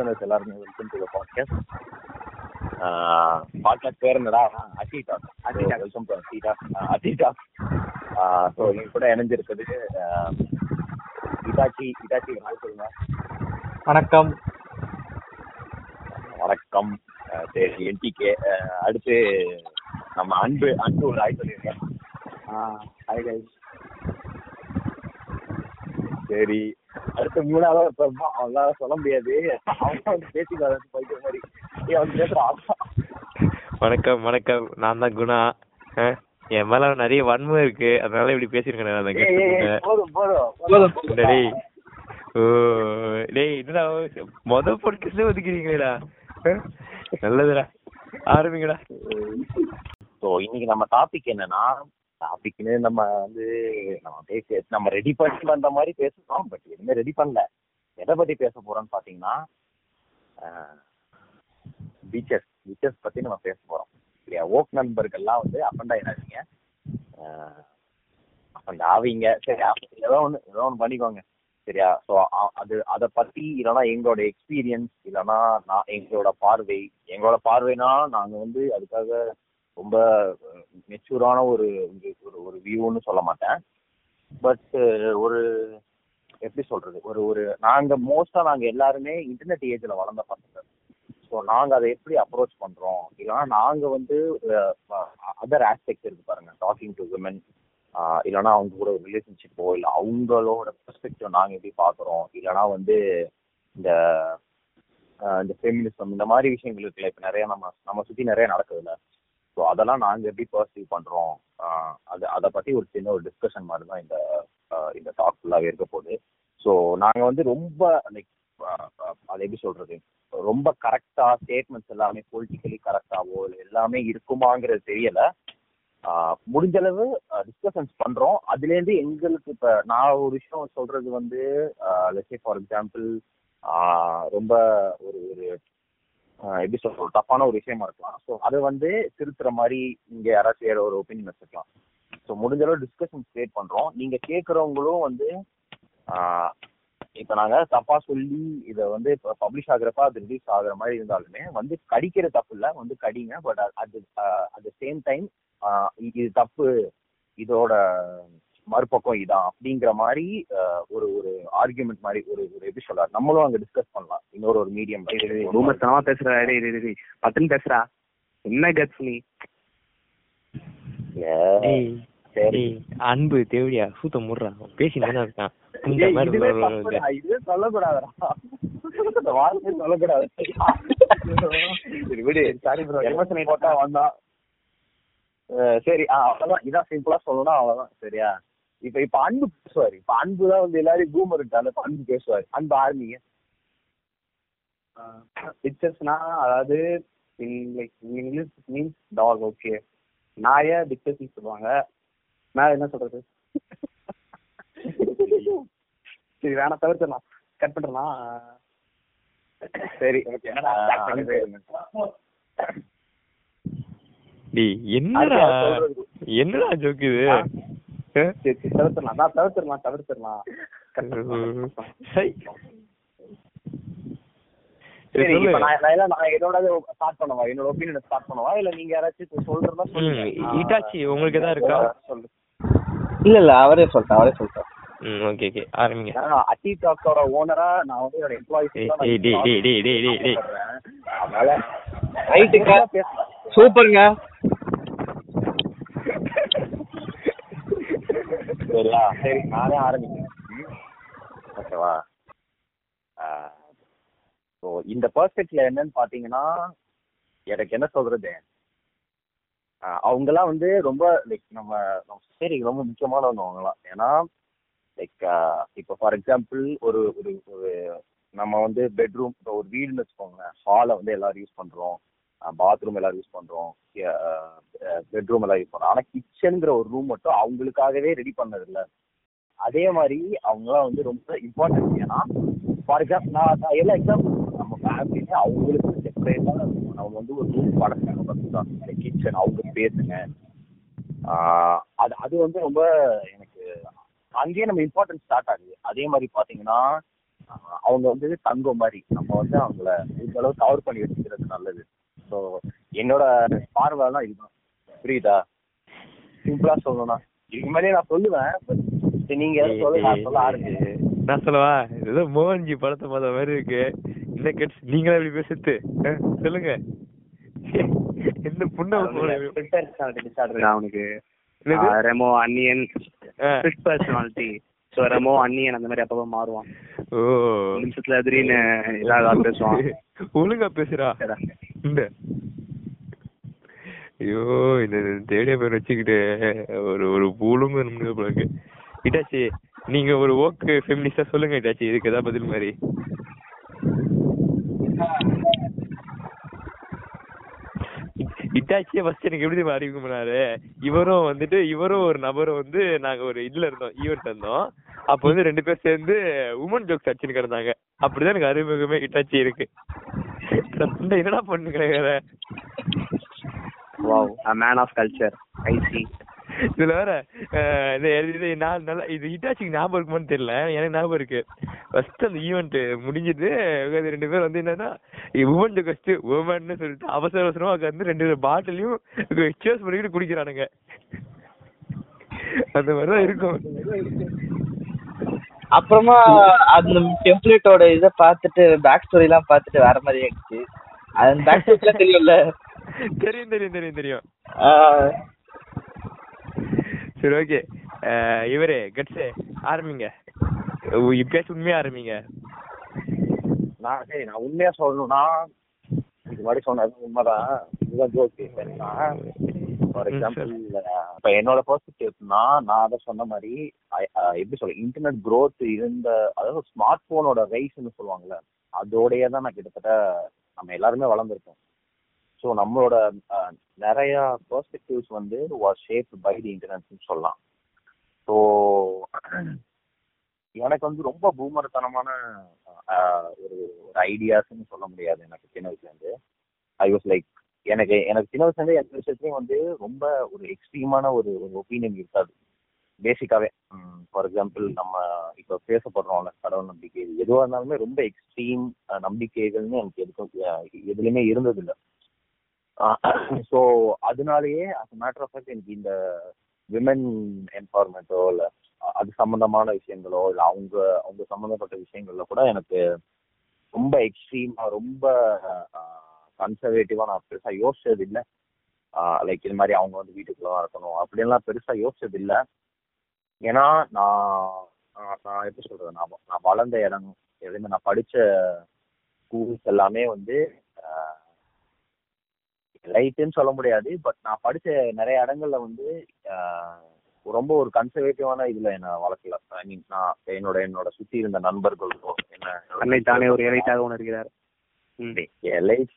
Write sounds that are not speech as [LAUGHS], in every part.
Listeners எல்லாருமே welcome to the podcast podcast பேர் என்னடா? அட்டி டாக். வெல்கம் டு அட்டி டாக் அட்டி டாக் ஸோ எங்க கூட இணைஞ்சிருக்குது இதாச்சி இதாச்சி சொல்லுங்க. வணக்கம். வணக்கம். சரி என்டிகே அடுத்து நம்ம அன்பு அன்பு ஒரு ஹாய் கைஸ் சரி அடுத்து மூணாவது தான். அவனால சொல்ல முடியாது. அவன் வந்து பேசிக்காத போயிட்டு மாதிரி. அவன் பேசுறான் வணக்கம் வணக்கம். நான் தான் குணா. அஹ், என் மேல நிறைய வன்மை இருக்கு. அதனால இப்படி பேசிருக்கேன் போதும் போதும். டேய் ஓ டேய் என்னடா மொத பொடுக்கே ஒதுக்கிறீங்களா நல்லதுடா. ஆரம்பிங்கடா. ஸோ இன்னைக்கு நம்ம டாபிக் என்னன்னா டாபிக்னு நம்ம வந்து நம்ம பேசி நம்ம ரெடி பண்ணி வந்த மாதிரி பேசுறோம் பட் எதுவுமே ரெடி பண்ணல. எதை பத்தி பேச போறோம்னு பாத்தீங்கன்னா பீச்சஸ் பீச்சஸ் பத்தி நம்ம பேச போறோம். சரியா? ஓக் நண்பர்கள்லாம் வந்து அப்பண்டா என்னாதீங்க அப்பண்டா ஆவீங்க. சரி ஏதோ ஒன்று ஏதோ ஒன்று பண்ணிக்கோங்க. சரியா? ஸோ அது அதை பத்தி இல்லைன்னா எங்களோட எக்ஸ்பீரியன்ஸ் இல்லைன்னா நான் எங்களோட பார்வை எங்களோட பார்வைனா நாங்க வந்து அதுக்காக ரொம்ப மெச்சூரான ஒரு ஒரு ஒரு வியூன்னு சொல்ல மாட்டேன். பட் ஒரு எப்படி சொல்றது? ஒரு ஒரு நாங்க மோஸ்டா நாங்க எல்லாருமே இன்டர்நெட் ஏஜ்ல வளர்ந்த பசங்க. ஸோ நாங்க அதை எப்படி அப்ரோச் பண்றோம்? இல்லைன்னா நாங்க வந்து அதர் ஆஸ்பெக்ட் இருக்கு பாருங்க. டாக்கிங் டு விமன் இல்லைன்னா அவங்க கூட ஒரு ரிலேஷன்ஷிப்போ இல்லை அவங்களோட பெர்ஸ்பெக்டிவ் நாங்க எப்படி பாக்குறோம் இல்லைன்னா வந்து இந்த இந்த ஃபெமினிசம் இந்த மாதிரி விஷயங்கள் இருக்குல்ல இப்போ நிறைய நம்ம நம்ம சுற்றி நிறைய நடக்குதுல்ல. ஸோ அதெல்லாம் நாங்க எப்படி பர்சீவ் பண்றோம்? ஆஹ் அது அதை பத்தி ஒரு சின்ன ஒரு டிஸ்கஷன் மாதிரி தான் இந்த இந்த டாக் ஃபுல்லாகவே இருக்க போகுது. ஸோ நாங்க வந்து ரொம்ப லைக் அது எப்படி சொல்றது? ரொம்ப கரெக்டா ஸ்டேட்மெண்ட்ஸ் எல்லாமே பொலிட்டிக்கலி கரெக்டாவோ இல்லை எல்லாமே இருக்குமாங்கிறது தெரியல. முடிஞ்சளவு முடிஞ்ச அளவு டிஸ்கஷன்ஸ் பண்றோம். அதுலேருந்து எங்களுக்கு இப்ப நான் ஒரு விஷயம் சொல்றது வந்து ஃபார் எக்ஸாம்பிள் ரொம்ப ஒரு ஒரு எப்படி சொல்ற ஒரு தப்பான ஒரு விஷயமா இருக்கலாம். ஸோ அதை வந்து திருத்துற மாதிரி இங்க யாராச்சும் வேற ஒரு ஒப்பீனியன் வச்சுக்கலாம் ஸோ முடிஞ்ச அளவு டிஸ்கஷன் கிரியேட் பண்றோம். நீங்க கேட்கறவங்களும் வந்து இப்ப நாங்க தப்பா சொல்லி இதை வந்து இப்போ பப்ளிஷ் ஆகுறப்ப அது ரிலீஸ் ஆகுற மாதிரி இருந்தாலுமே வந்து கடிக்கிற தப்பு இல்ல வந்து கடிங்க. பட் அது அட் த சேம் டைம் இது தப்பு. இதோட மறுபக்கம் இதான் அப்படிங்கிற மாதிரி ஒரு ஒரு ஆர்கியூமெண்ட் மாதிரி ஒரு ஒரு எப்படி சொல்றாரு. நம்மளும் அங்க டிஸ்கஸ் பண்ணலாம். இன்னொரு ஒரு மீடியம் ரூமர்ஸ்தனமா பேசுறா. பத்துன்னு பேசுறா. என்ன கட்ஸ் நீ சரி. அன்பு தேவடியா சூத்த முடுறா. பேசி தானே இருக்கான். இந்த ஏய், மாதிரி இதுவே சொல்லக்கூடாதுடா. சொல்லக்கூடாது. சரி விடு. சாரி ப்ரோ போட்டா வந்தான். சரி ஆ, அவ்வளவுதான். இதான் சிம்பிளா சொல்லணும் அவ்வளவுதான். சரியா? இப்ப இப்ப அன்பு பேசுவாரு. இப்ப அன்பு தான் வந்து எல்லாரும் பூமர் இருக்கால இப்ப அன்பு பேசுவாரு. அன்பு ஆர்மிங்க. பிக்சர்ஸ்னா அதாவது இங்கிலீஷ் மீன்ஸ் டாக் ஓகே நாய பிக்சர்ஸ் சொல்லுவாங்க. நான் என்ன சொல்றது? சரி வேணாம் தவிர்த்துடலாம். கட் பண்ணிடலாம். சரி. ஓகே என்னடா என்னடா? ஜோக் இது? தவிர்த்துடலாம். நான் தவிர்த்துடலாம் தவிர்த்துடலாம். சரி. இப்ப நான் நான் என்னோட ஸ்டார்ட் பண்ணவா? என்னோட ஒப்பீனியன் ஸ்டார்ட் பண்ணவா? இல்ல நீங்க யாராச்சும் சொல்றதா சொல்லுங்க. இட்டாச்சி உங்களுக்கு எதா இருக்கா? சொல்லு. இல்ல இல்ல அவரே சொல்லிட்டேன் அவரே சொல்லிட்டேன் ம் ஓகே ஓகே ஆரம்பிங்க. அட்டி டாக்கோட ஓனரா நான் வந்து என்னோட எம்ப்ளாயிஸ் டேய், டேய், டேய், டேய், டேய், டேய், டேய், டேய். அதனால ரைட்டுங்க பேசுறேன். சூப்பருங்க சரியா? சரி நானே ஆரம்பிக்கிறேன். ஓகேவா? ஸோ இந்த பர்ஸ்பெக்ட்ல என்னன்னு பாத்தீங்கன்னா எனக்கு என்ன சொல்றது? அவங்கெல்லாம் வந்து ரொம்ப லைக் நம்ம சொசைட்டிக்கு ரொம்ப முக்கியமானவங்க அவங்கலாம் ஏன்னா லைக் இப்போ ஃபார் எக்ஸாம்பிள் ஒரு ஒரு ஒரு நம்ம வந்து பெட்ரூம் இப்போ ஒரு வீடுன்னு வச்சுக்கோங்களேன். ஹாலை வந்து எல்லாரும் யூஸ் பண்றோம். பாத்ரூம் எல்லாம் யூஸ் பண்றோம். பெட்ரூம் எல்லாம் யூஸ் பண்றோம். ஆனா கிச்சனுங்கிற ஒரு ரூம் மட்டும் அவங்களுக்காகவே ரெடி பண்ணது இல்ல அதே மாதிரி அவங்களாம் வந்து ரொம்ப இம்பார்ட்டன்ட் ஏன்னா ஃபார் எக்ஸாம்பிள் நான் எல்லா எக்ஸாம்பிள் நம்ம ஃபேமிலியில அவங்களுக்கு செப்பரேட்டா நம்ம வந்து ஒரு ரூம் படங்க பார்த்தீங்கன்னா கிச்சன் அவங்க ஸ்பேஸுங்க அது அது வந்து ரொம்ப எனக்கு அங்கேயே நம்ம இம்பார்ட்டன்ஸ் ஸ்டார்ட் ஆகுது. அதே மாதிரி பாத்தீங்கன்னா அவங்க வந்து தங்கம் மாதிரி. நம்ம வந்து அவங்கள இந்த அளவு கவர் பண்ணி வச்சுக்கிறது நல்லது. ஸோ என்னோட பார்வைலாம் இதுதான். புரியுதா? சிம்பிளா சொல்லணும்னா. இதுக்கு மேலே நான் சொல்லுவேன் நீங்க சொல்ல நான் சொல்ல ஆரம்பிச்சு நான் சொல்லவா? ஏதோ மோகன்ஜி படத்தை பார்த்த மாதிரி இருக்கு. என்ன கட்ஸ் நீங்களா இப்படி பேசுறது சொல்லுங்க. என்ன புண்ண அவனுக்கு? Remo Anniyan. Fit personality so Remo Anniyan அந்த மாதிரி அப்பப்போ மாறுவான். ஓ. ஒரு நிமிஷத்துல திடீர்னு இதாக பேசுவான். ஒழுங்கா பேசுறா இந்த. ஐயோ இந்த தேடிய பேர் வச்சுக்கிட்டு ஒரு ஒரு பூலுங்க போல இருக்கு. இட்டாச்சி நீங்க ஒரு ஓக்கு ஃபெமினிஸ்டா சொல்லுங்க இட்டாச்சி இதுக்கு ஏதாவது பதில் மாதிரி. இட்டாச்சியை ஃபர்ஸ்ட் எனக்கு எப்படி அறிமுகம் பண்ணாரு? இவரும் வந்துட்டு இவரும் ஒரு நபரும் வந்து நாங்க ஒரு இதுல இருந்தோம் ஈவெண்ட் இருந்தோம். அப்ப வந்து ரெண்டு பேர் சேர்ந்து உமன் ஜோக்ஸ் அடிச்சுன்னு கிடந்தாங்க. அப்படிதான் எனக்கு அறிமுகமே இட்டாச்சி இருக்கு. இந்த என்னடா பண்ணுங்க wow a man of culture I see இதுல வேற இது இது நான் நல்லா இது ஹிட்டாச்சிக்கு ஞாபகம் இருக்குமான்னு தெரியல. எனக்கு ஞாபகம் இருக்கு. ஃபர்ஸ்ட் அந்த ஈவெண்ட் உட்காந்து ரெண்டு பேர் வந்து என்னன்னா உமன் ஃபர்ஸ்ட் உமன்னு சொல்லிட்டு அவசர அவசரமா உட்காந்து ரெண்டு பாட்டிலையும் எக்ஸ்சேஸ் பண்ணிக்கிட்டு குடிக்கிறானுங்க. அந்த மாதிரிதான் இருக்கும். அப்புறமா அந்த டெம்ப்ளேட்டோட இத பார்த்துட்டு பேக் ஸ்டோரி எல்லாம் பார்த்துட்டு வேற மாதிரி ஆயிடுச்சு. அது பேக் ஸ்டோரி தெரியும்ல? தெரியும் தெரியும் தெரியும் தெரியும். சரி ஓகே இவரே கட்ஸே ஆரம்பிங்க இப்பயாச்சும் உண்மையா ஆரம்பிங்க நான் சரி நான் உண்மையா சொல்லணும்னா இது மாதிரி சொன்னது உண்மைதான். இதுதான் ஜோக் ஃபார் ம், எக்ஸாம்பிள் இப்போ என்னோட பெர்ஸ்பெக்டிவ்னா நான் அதை சொன்ன மாதிரி எப்படி சொல்ல இன்டர்நெட் growth இருந்த அதாவது ஸ்மார்ட் போனோட ரைஸ்ன்னு சொல்லுவாங்கல்ல அதோடயே தான் நான் கிட்டத்தட்ட நம்ம எல்லாருமே வளர்ந்துருக்கோம். ஸோ நம்மளோட நிறைய பர்ஸ்பெக்டிவ்ஸ் வந்து வாஸ் ஷேப் பை தி இன்டர்நெட்னு சொல்லலாம். ஸோ எனக்கு வந்து ரொம்ப பூமரத்தனமான ஒரு ஒரு ஐடியாஸ்ன்னு சொல்ல முடியாது எனக்கு சின்ன வயசுலேருந்து. ஐ வாஸ் லைக் எனக்கு எனக்கு சின்ன வயசுலேருந்து எந்த விஷயத்துலையும் வந்து ரொம்ப ஒரு எக்ஸ்ட்ரீமான ஒரு ஒரு ஒப்பீனியன் இருக்காது. பேசிக்காவே ஃபார் எக்ஸாம்பிள் நம்ம இப்போ பேசப்படுறோம்ல கடவுள் நம்பிக்கை. எதுவாக இருந்தாலுமே ரொம்ப எக்ஸ்ட்ரீம் நம்பிக்கைகள்னு எனக்கு எதுக்கும் எதுலையுமே இருந்ததில்லை. ஸோ அதனாலேயே அஸ் மேட்டர் ஆஃப் ஃபேக்ட் எனக்கு இந்த விமன் எம்பவர்மெண்ட்டோ இல்லை அது சம்பந்தமான விஷயங்களோ இல்லை அவங்க அவங்க சம்பந்தப்பட்ட விஷயங்கள்ல கூட எனக்கு ரொம்ப எக்ஸ்ட்ரீமா ரொம்ப கன்சர்வேட்டிவா நான் பெருசா யோசிச்சது இல்லை. லைக் இது மாதிரி அவங்க வந்து வீட்டுக்குள்ள தான் இருக்கணும் அப்படின்லாம் பெருசா யோசிச்சது இல்லை. ஏன்னா நான் நான் எப்படி சொல்றது நான் நான் வளர்ந்த இடம் எதுவுமே நான் படிச்ச ஸ்கூல்ஸ் எல்லாமே வந்து லைட்டுன்னு சொல்ல முடியாது பட் நான் படிச்ச நிறைய இடங்கள்ல வந்து ரொம்ப ஒரு கன்சர்வேட்டிவான இதுல என்ன வளர்க்கல. ஐ மீன் நான் என்னோட என்னோட சுத்தி இருந்த நண்பர்களோ என்ன தானே ஒரு எலைட்டாக உணர்கிறார். எலைட்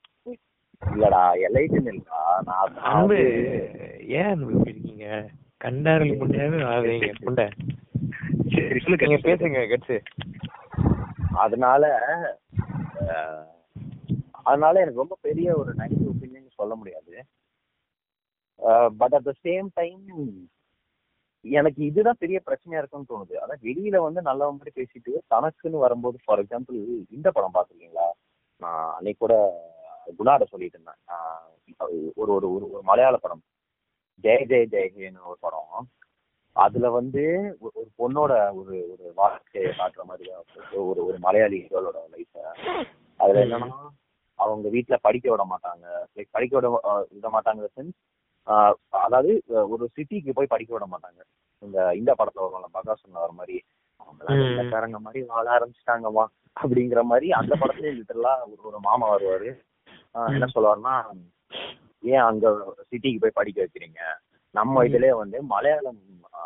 இல்லடா எலைட்டுன்னு இல்லடா நான் அன்பு ஏன் இருக்கீங்க? கண்டாரல் முன்னாடி ஆகுறீங்க புண்டை சரி. சொல்லுங்க நீங்க பேசுங்க கட்ஸு. அதனால அதனால எனக்கு ரொம்ப பெரிய ஒரு நெகட்டிவ் ஒப்பீனியன் சொல்ல முடியாது. But at the same time எனக்கு இதுதான் பெரிய பிரச்சனையா இருக்குன்னு தோணுது. அதான் வெளியில வந்து நல்ல மாதிரி பேசிட்டு தனக்குன்னு வரும்போது ஃபார் எக்ஸாம்பிள் இந்த படம் பார்த்துருக்கீங்களா? நான் அன்னைக்கு கூட குணாட சொல்லிட்டு இருந்தேன். ஒரு ஒரு ஒரு ஒரு மலையாள படம். ஜெய ஜெய ஜெயஹேன்னு ஒரு படம். அதுல வந்து ஒரு பொண்ணோட ஒரு ஒரு வாழ்க்கையை காட்டுற மாதிரி ஒரு ஒரு மலையாளி கேர்ளோட லைஃப அதுல என்னன்னா அவங்க வீட்ல படிக்க விட மாட்டாங்க. லைக் படிக்க விட விட மாட்டாங்க சென்ஸ் அதாவது ஒரு சிட்டிக்கு போய் படிக்க விட மாட்டாங்க. இந்த இந்த படத்துல வரும்ல பகாசுல வர மாதிரி அவங்களாம் மாதிரி வாழ ஆரம்பிச்சிட்டாங்கம்மா அப்படிங்கிற மாதிரி அந்த படத்துல லிட்டரலா ஒரு ஒரு மாமா வருவாரு. ஆஹ், என்ன சொல்லுவாருன்னா ஏன் அங்க சிட்டிக்கு போய் படிக்க வைக்கிறீங்க? நம்ம இதுலயே வந்து மலையாளம்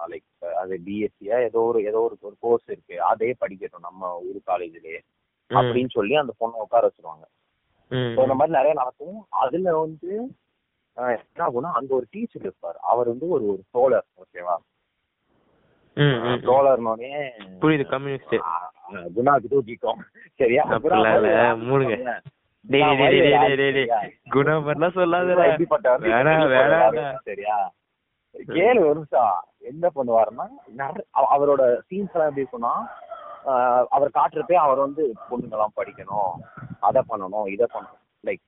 லைக் அது பிஎஸ்சியா ஏதோ ஒரு ஏதோ ஒரு ஒரு கோர்ஸ் இருக்கு. அதே படிக்கட்டும் நம்ம ஊர் காலேஜ்லயே அப்படின்னு சொல்லி அந்த பொண்ணை உட்கார வச்சிருவாங்க. ஸோ இந்த மாதிரி நிறைய நடக்கும். அதுல வந்து என்ன ஆகும்னா அங்க ஒரு டீச்சர் இருப்பார். அவர் வந்து ஒரு ஒரு சோழர் ஓகேவா? சோழர்னோடனே புரியுது கம்யூனிஸ்ட் குணா வேணாம் வேணாம் சரியா? கேளு ஒரு நிமிஷம். என்ன பண்ணுவாருன்னா அவரோட சீன்ஸ் எல்லாம் எப்படி இருக்கும்னா ஆஹ் அவர் காட்டுறப்பே அவர் வந்து பொண்ணுங்கெல்லாம் படிக்கணும் அதை பண்ணணும் இதை பண்ணணும். லைக்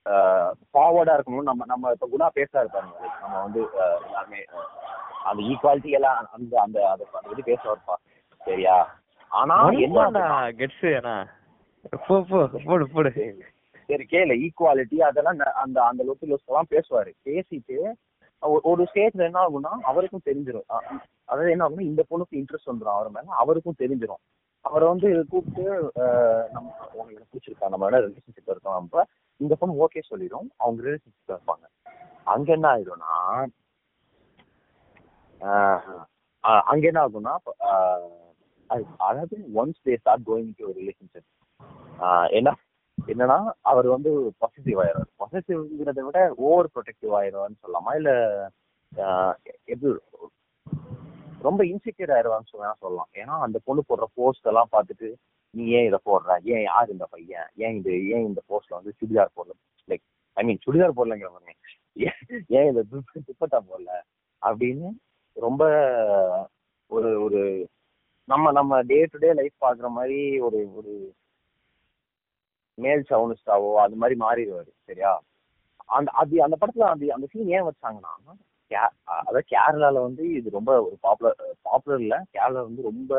ஃபார்வர்டா இருக்கணும் நம்ம நம்ம இப்ப குணா பேசா இருப்பாங்க லைக் நம்ம வந்து எல்லாருமே அந்த ஈக்குவாலிட்டி எல்லாம் அந்த அந்த அதை பத்தி பேச இருப்பா சரியா? ஆனா என்ன கெட்ஸ் போடு போடு. சரி கேளு. ஈக்குவாலிட்டி அதெல்லாம் அந்த அந்த லொட்டு லொஸ் எல்லாம் பேசுவாரு. பேசிட்டு ஒரு ஸ்டேஜ்ல என்ன ஆகும்னா அவருக்கும் தெரிஞ்சிடும் அதாவது என்ன ஆகும்னா இந்த பொண்ணுக்கு இன்ட்ரெஸ்ட் வந்துடும் அவர் மேல அவருக்கும் தெரிஞ்சிடும் அவரை வந்து கூப்பிட்டு நம்ம உங்களுக்கு பிடிச்சிருக்கா நம்ம ரிலேஷன்ஷிப் இருக்கோம் நம்ம. இந்த பொண்ணு ஓகே சொல்லிடும். அவங்க ரிலேஷன்ஷிப் இருப்பாங்க. அங்க என்ன ஆயிடும்னா ஆஹ், அங்க என்ன ஆகும்னா அதாவது once they start going to relationship என்ன என்னன்னா அவர் வந்து பாசிட்டிவ் ஆயிடுவார். பாசிட்டிவ்ங்கிறத விட ஓவர் ப்ரொடெக்டிவ் ஆயிடுவார்னு சொல்லலாமா? இல்ல ஆஹ் எப்படி ரொம்ப இன்செக்யூர் ஆயிடுவான்னு சொல்ல சொல்லலாம். ஏன்னா அந்த பொண்ணு போடுற போஸ்ட் எல்லாம் பார்த்துட்டு நீ ஏன் இதை போடுற? ஏன் யார் இந்த பையன்? ஏன் இது ஏன் இந்த போஸ்ட்ல வந்து சுடிதார் போடல? லைக் ஐ மீன் சுடிதார் போடலங்கிற மாதிரி. ஏன் ஏன் இந்த துப்ப- துப்பட்டா போடல? அப்படின்னு ரொம்ப ஒரு ஒரு நம்ம நம்ம டே டு டே லைஃப் பாக்குற மாதிரி ஒரு ஒரு மேல் சவுனிஸ்டாவோ அது மாதிரி மாறிடுவாரு சரியா? அந்த அது அந்த படத்துல அந்த அந்த சீன் ஏன் வச்சாங்கன்னா கே- அதாவது கேரளால வந்து இது ரொம்ப ஒரு பாப்புலர் பாப்புலர் இல்ல. கேரளா வந்து ரொம்ப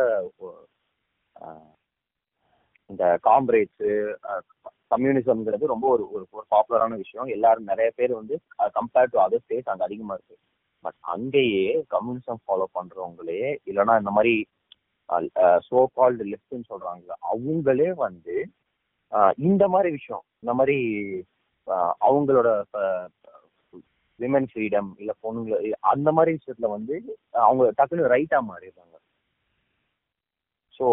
இந்த காம்ரேட்ஸ் கம்யூனிசம்ங்கிறது ரொம்ப ஒரு ஒரு பாப்புலரான விஷயம். எல்லாரும் நிறைய பேர் வந்து கம்பேர்ட் டு அதர் ஸ்டேட் அங்க அதிகமா இருக்கு. பட் அங்கேயே கம்யூனிசம் ஃபாலோ பண்றவங்களே இல்லைன்னா இந்த மாதிரி சோ கால்டு லெஃப்ட்னு சொல்றாங்க அவங்களே வந்து இந்த மாதிரி விஷயம் இந்த மாதிரி அவங்களோட விமன் ஃப்ரீடம் இல்ல பொண்ணுங்க அந்த மாதிரி விஷயத்துல வந்து அவங்க டக்குனு ரைட்டா மாறிடுறாங்க. ஸோ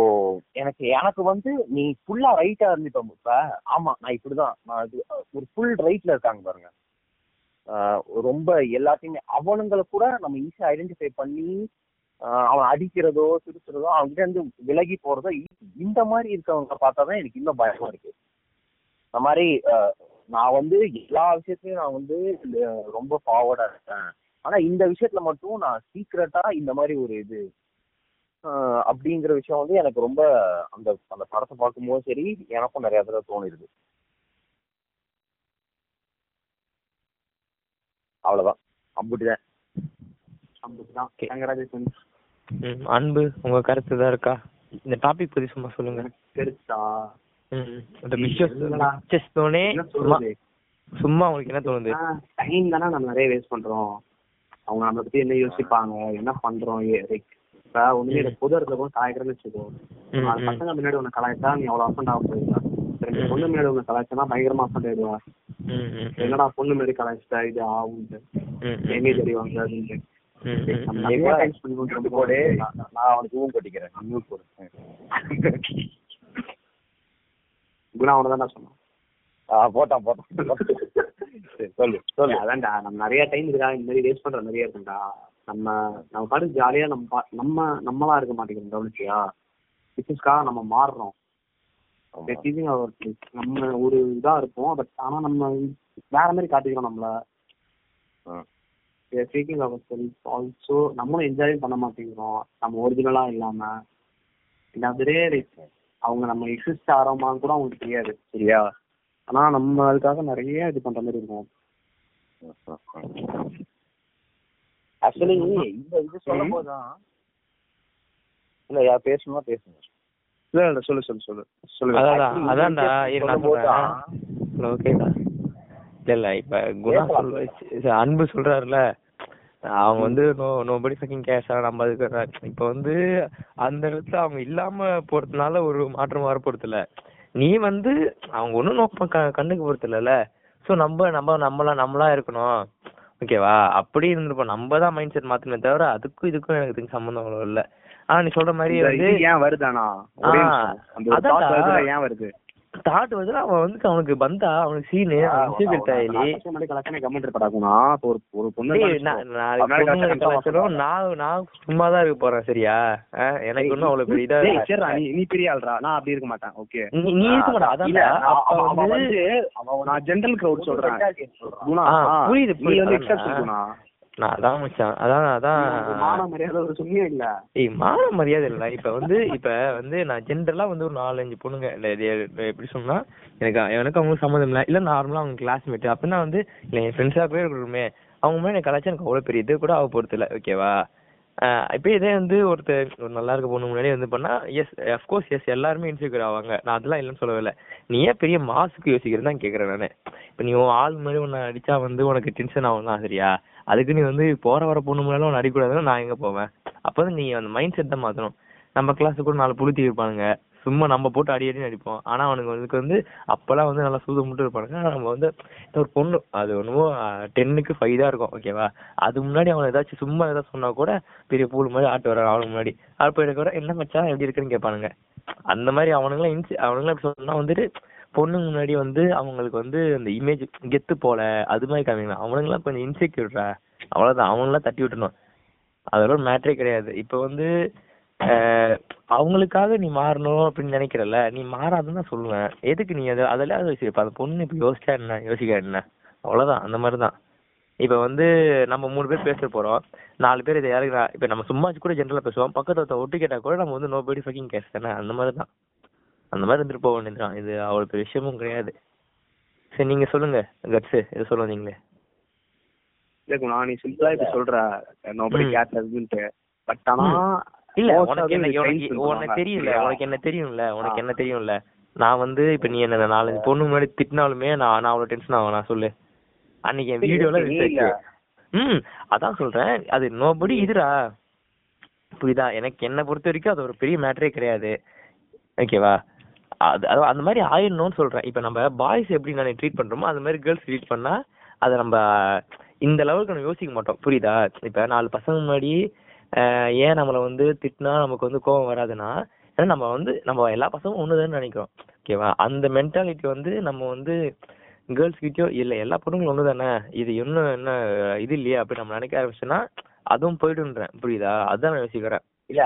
எனக்கு எனக்கு வந்து நீ ஃபுல்லா ரைட்டா இருந்துட்ட இப்ப ஆமா நான் இப்படிதான் நான் இது ஒரு ஃபுல் ரைட்ல இருக்காங்க பாருங்க. ரொம்ப எல்லாத்தையுமே அவனுங்களை கூட நம்ம ஈஸியா ஐடென்டிஃபை பண்ணி அவன் அடிக்கிறதோ திருத்துறதோ அவன்கிட்ட இருந்து விலகி போறதோ இந்த மாதிரி இருக்கவங்க பார்த்தாதான் எனக்கு இன்னும் பயமா இருக்கு. இந்த மாதிரி நான் வந்து எல்லா விஷயத்துலயும் நான் வந்து இந்த ரொம்ப ஃபார்வர்டா இருக்கேன். ஆனா இந்த விஷயத்துல மட்டும் நான் சீக்கிரட்டா இந்த மாதிரி ஒரு இது அப்படிங்கிற விஷயம் வந்து எனக்கு ரொம்ப அந்த அந்த படத்தை பார்க்கும்போது சரி எனக்கும் நிறைய தடவை தோணிருது. அவ்வளவுதான். அம்புட்டுதான். ரங்கராஜேஷன் ம், அன்பு உங்க கருத்து தான் இருக்கா? இந்த டாபிக் பத்தி சும்மா சொல்லுங்க. பெருசா சும்மா உங்களுக்கு என்ன தோணுது? டைம் தானே நம்ம நிறைய வேஸ்ட் பண்றோம். அவங்க நம்மளை பத்தி என்ன யோசிப்பாங்க? என்ன பண்றோம்? லைக் இப்ப இல்ல. பொது இடத்துல கூட கலாய்க்கிறேன்னு வச்சுக்கோ. பசங்க முன்னாடி உன்னை கலாய்ச்சா நீ அவ்வளவு அஃபண்ட் ஆக போயிருந்தா ரெண்டு. பொண்ணு முன்னாடி உன்னை கலாய்ச்சா பயங்கரமா அஃபண்ட் ஆயிடுவா. என்னடா பொண்ணு முன்னாடி கலாய்ச்சிட்டா? இது ஆகும்ட்டு எங்கே தெரியுவாங்க நம்ம. போடு நான் அவனுக்கு ஊம் கொட்டிக்கிறேன். [LAUGHS] குணா அவனை தான் சொன்னான். போட்டான் போட்டான். [LAUGHS] சொல்லு சொல்லு. அதான்டா நம்ம நிறைய டைம் இருக்கா இந்த மாதிரி வேஸ்ட் பண்ற நிறைய இருக்கும்டா. நம்ம நம்ம பாட்டு ஜாலியா நம்ம நம்ம நம்மளா இருக்க மாட்டேங்கிறோம் கவனிச்சியா? பிசினஸ்க்காக நம்ம மாறுறோம். நம்ம ஒரு இதா இருப்போம் பட் ஆனா நம்ம வேற மாதிரி காட்டிக்கிறோம் நம்மள. ஸ்பீக்கிங் அவர் செல்ஃப் ஆல்சோ நம்மளும் என்ஜாய் பண்ண மாட்டேங்கிறோம். நம்ம ஒரிஜினலா இல்லாம. அப்படியே அவங்க நம்ம எக்ஸிஸ்ட் ஆகிறோமான்னு கூட அவங்களுக்கு தெரியாது சரியா? ஆனா நம்ம அதுக்காக நிறைய இது பண்ற மாதிரி இருக்கும். ஆக்சுவலி இந்த இது சொல்லும் போதுதான் இல்ல யார் பேசணுமா பேசுங்க. இல்ல இல்ல சொல்லு சொல்லு சொல்லு. சொல்லு அதான் அதான்டா ஓகேடா இல்ல இல்ல இப்ப குணா. சொல்ற அன்பு சொல்றாருல. அவங்க வந்து நோ நோபடி ஃபக்கிங் கேஷா நம்ம அதுக்கு இப்ப வந்து அந்த இடத்துல அவங்க இல்லாம போறதுனால ஒரு மாற்றம் வர போறது இல்ல. நீ வந்து அவங்க ஒண்ணும் நோக்கம் கண்ணுக்கு போறது இல்லல சோ நம்ம நம்ம நம்மளா நம்மளா இருக்கணும். ஓகேவா அப்படி இருந்திருப்போம். நம்ம தான் மைண்ட் செட் மாத்தணுமே தவிர அதுக்கும் இதுக்கும் எனக்கு சம்பந்தம் அவ்வளவு இல்ல. ஆனா நீ சொல்ற மாதிரி வந்து ஏன் வருதானா thought வருதுல, ஏன் வருது? தாட் வந்து அவன் வந்து அவனுக்கு பந்தா அவனுக்கு சீனு அவனுக்கு தாயிலி இப்போ ஒரு ஒரு பொண்ணு டேய், நினைச்சுக்கோ. நான் நான் சும்மா தான் இருக்க போறேன் சரியா? எனக்கு ஒன்றும் அவ்வளவு பெரிய இதா டேய், சரிடா, நீ நீ பெரிய ஆள்றா நான் அப்படி இருக்க மாட்டேன் ஓகே? நீ இருக்க மாட்டா அதான் அவன் வந்து நான் ஜென்ரல் கிரவுட் சொல்றேன். புரியுது, நீ வந்து. எக்ஸப்ஷன் நான் அதான் மச்சான் அதான் அதான். மான மரியாதை ஒரு சும்மியே இல்ல. ஏய் மான மரியாதை இல்ல இப்ப வந்து இப்ப வந்து நான் ஜென்ரலா வந்து ஒரு நாலஞ்சு பொண்ணுங்க. எப்படி சொன்னா எனக்கு எனக்கு அவங்க சம்மந்தம் இல்ல. இல்ல நார்மலா அவங்க கிளாஸ்மேட் அப்படின்னா வந்து இல்ல என் ஃப்ரெண்ட்ஸா போய் இருக்கணுமே அவங்க மேல எனக்கு கலாச்சாரம் எனக்கு அவ்வளவு பெரிய இது கூட அவ பொறுத்து இல்ல. ஓகேவா இப்போ இதே வந்து ஒருத்தர் ஒரு நல்லா இருக்க பொண்ணு முன்னாடி வந்து பண்ணா எஸ் அஃப்கோர்ஸ் எஸ் எல்லாருமே இன்செக்யூர் ஆவாங்க. நான் அதெல்லாம் இல்லைன்னு சொல்லவே இல்லை. நீ ஏன் பெரிய மாசுக்கு யோசிக்கிறது தான் கேட்குறேன் நான். இப்போ நீ ஆள் மாதிரி உன்னை அடிச்சா வந்து உனக்கு டென்ஷன் ஆகும் தான் சரியா அதுக்கு நீ வந்து போற வர பொண்ணு முன்னாலும் உன்னை அடிக்கூடாதுன்னு நான் எங்க போவேன்? அப்போ வந்து நீ அந்த மைண்ட் செட் தான் மாத்தணும். நம்ம கிளாஸ் கூட நாலு புளுத்தி இருப்பானுங்க. சும்மா நம்ம போட்டு அடி அடி நடிப்போம் ஆனா அவனுக்கு வந்து வந்து அப்பெல்லாம் வந்து நல்லா சூத மட்டும் இருப்பானுங்க. ஆனா நம்ம வந்து ஒரு பொண்ணு அது ஒண்ணுமோ டென்னுக்கு ஃபைவ் தான் இருக்கும் ஓகேவா அது முன்னாடி அவன் ஏதாச்சும் சும்மா ஏதாவது சொன்னா கூட பெரிய பூல் மாதிரி ஆட்டு வர அவனுக்கு முன்னாடி. ஆள் போயிட்டு கூட என்ன மச்சா எப்படி இருக்குன்னு? கேட்பானுங்க. அந்த மாதிரி அவனுங்களாம் இன்சி அவனுங்களாம் எப்படி சொன்னா வந்துட்டு பொண்ணுங்க முன்னாடி வந்து அவங்களுக்கு வந்து அந்த இமேஜ் கெத்து போல அது மாதிரி காமிக்கலாம் அவனுங்களாம் கொஞ்சம் இன்செக்யூர்டா அவ்வளவுதான். அவனுங்களாம் தட்டி விட்டணும் அதோட மேட்டரே கிடையாது. இப்போ வந்து ஆஹ் அவங்களுக்காக நீ மாறணும் அப்படின்னு நினைக்கிறல்ல. நீ மாறாதுன்னு தான் சொல்லுவேன். எதுக்கு நீ அதை அதெல்லாம் யோசிப்ப? அந்த பொண்ணு இப்ப யோசிச்சா என்ன? யோசிக்க என்ன? அவ்வளவுதான். அந்த மாதிரி தான் இப்ப வந்து நம்ம மூணு பேர் பேச போறோம். நாலு பேர் இதை யாருக்கு இப்ப நம்ம சும்மா கூட ஜென்ரலா பேசுவோம். பக்கத்துல ஒருத்த ஒட்டு கேட்டா கூட நம்ம வந்து நோ படி ஃபக்கிங் கேஸ் தானே? அந்த மாதிரி தான் அந்த மாதிரி இருந்துட்டு போக வேண்டியதுதான். இது அவ்வளவு பெரிய விஷயமும் கிடையாது. சரி நீங்க சொல்லுங்க. கட்ஸ் இது சொல்ல வந்தீங்களே? இல்ல நான் நீ சிம்பிளா இப்ப சொல்ற. நோபடி ம். கேட் அதுன்ட்டு பட் ஆனா இல்ல உனக்கு என்ன உனக்கு friends உனக்கு. தெரியல என்ன தெரியும்ல உனக்கு. என்ன தெரியும்ல? நான் வந்து இப்ப நீ என்ன நாலஞ்சு பொண்ணு முன்னாடி திட்டினாலுமே நான் நான் அவ்வளவு டென்ஷன் ஆகும் நான் சொல்லு. அன்னைக்கு என் வீடியோல. ம் அதான் சொல்றேன். அது நோபடி இதுடா. புரியுதா? எனக்கு என்ன பொறுத்த வரைக்கும் அது ஒரு பெரிய மேட்டரே கிடையாது. ஓகேவா அது அந்த மாதிரி ஆயிடணும்னு சொல்றேன். இப்ப நம்ம பாய்ஸ் எப்படி நான் ட்ரீட் பண்றோமோ அது மாதிரி கேர்ள்ஸ் ட்ரீட் பண்ணா அதை நம்ம இந்த லெவலுக்கு நம்ம யோசிக்க மாட்டோம். புரியுதா? இப்ப நாலு பசங்க முன்னாடி ஏன் நம்மள வந்து திட்டினா நமக்கு வந்து கோவம் வராதுன்னா ஏன்னா நம்ம வந்து நம்ம எல்லா பசங்களும் ஒண்ணுதான்னு நினைக்கிறோம். ஓகேவா அந்த மென்டாலிட்டி வந்து நம்ம வந்து கேர்ள்ஸ் கிட்டயோ இல்ல எல்லா பொண்ணுங்களும் ஒண்ணுதானே? இது இன்னும் என்ன இது இல்லையா? அப்படி நம்ம நினைக்க ஆரம்பிச்சோன்னா அதுவும் போயிடுன்றேன் புரியுதா? அதான் நான் யோசிக்கிறேன். இல்ல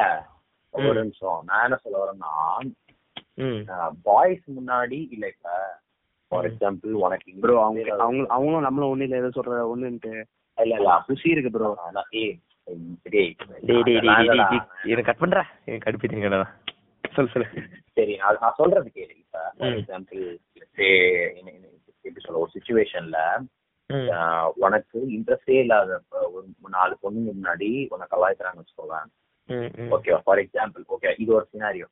ஒரு. நிமிஷம். நான் என்ன சொல்ல வரேன்னா பாய்ஸ் முன்னாடி இல்ல இப்ப. ஃபார் எக்ஸாம்பிள் உனக்கு ப்ரோ அவங்க அவங்க அவங்களும் நம்மளும் ஒண்ணு இல்ல ஏதோ சொல்ற ஒண்ணுன்ட்டு. இல்ல இல்ல. குஷி இருக்கு ப்ரோ எனக்கு கட் பண்றா? கடுப்பிட்டீங்கடா சொல்லு சொல்லு. சரி நான் நான் சொல்றது கேளு இப்ப. ஃபார். எக்ஸாம்பிள் எப்படி சொல்ல ஒரு சுச்சுவேஷன்ல ம். உனக்கு இன்ட்ரெஸ்டே இல்லாத ஒரு நாலு பொண்ணுங்க முன்னாடி உனக்கு கலாய்க்கிறாங்கன்னு வச்சுக்கோவேன். ஓகே ஃபார் எக்ஸாம்பிள் ஓகே இது ஒரு scenario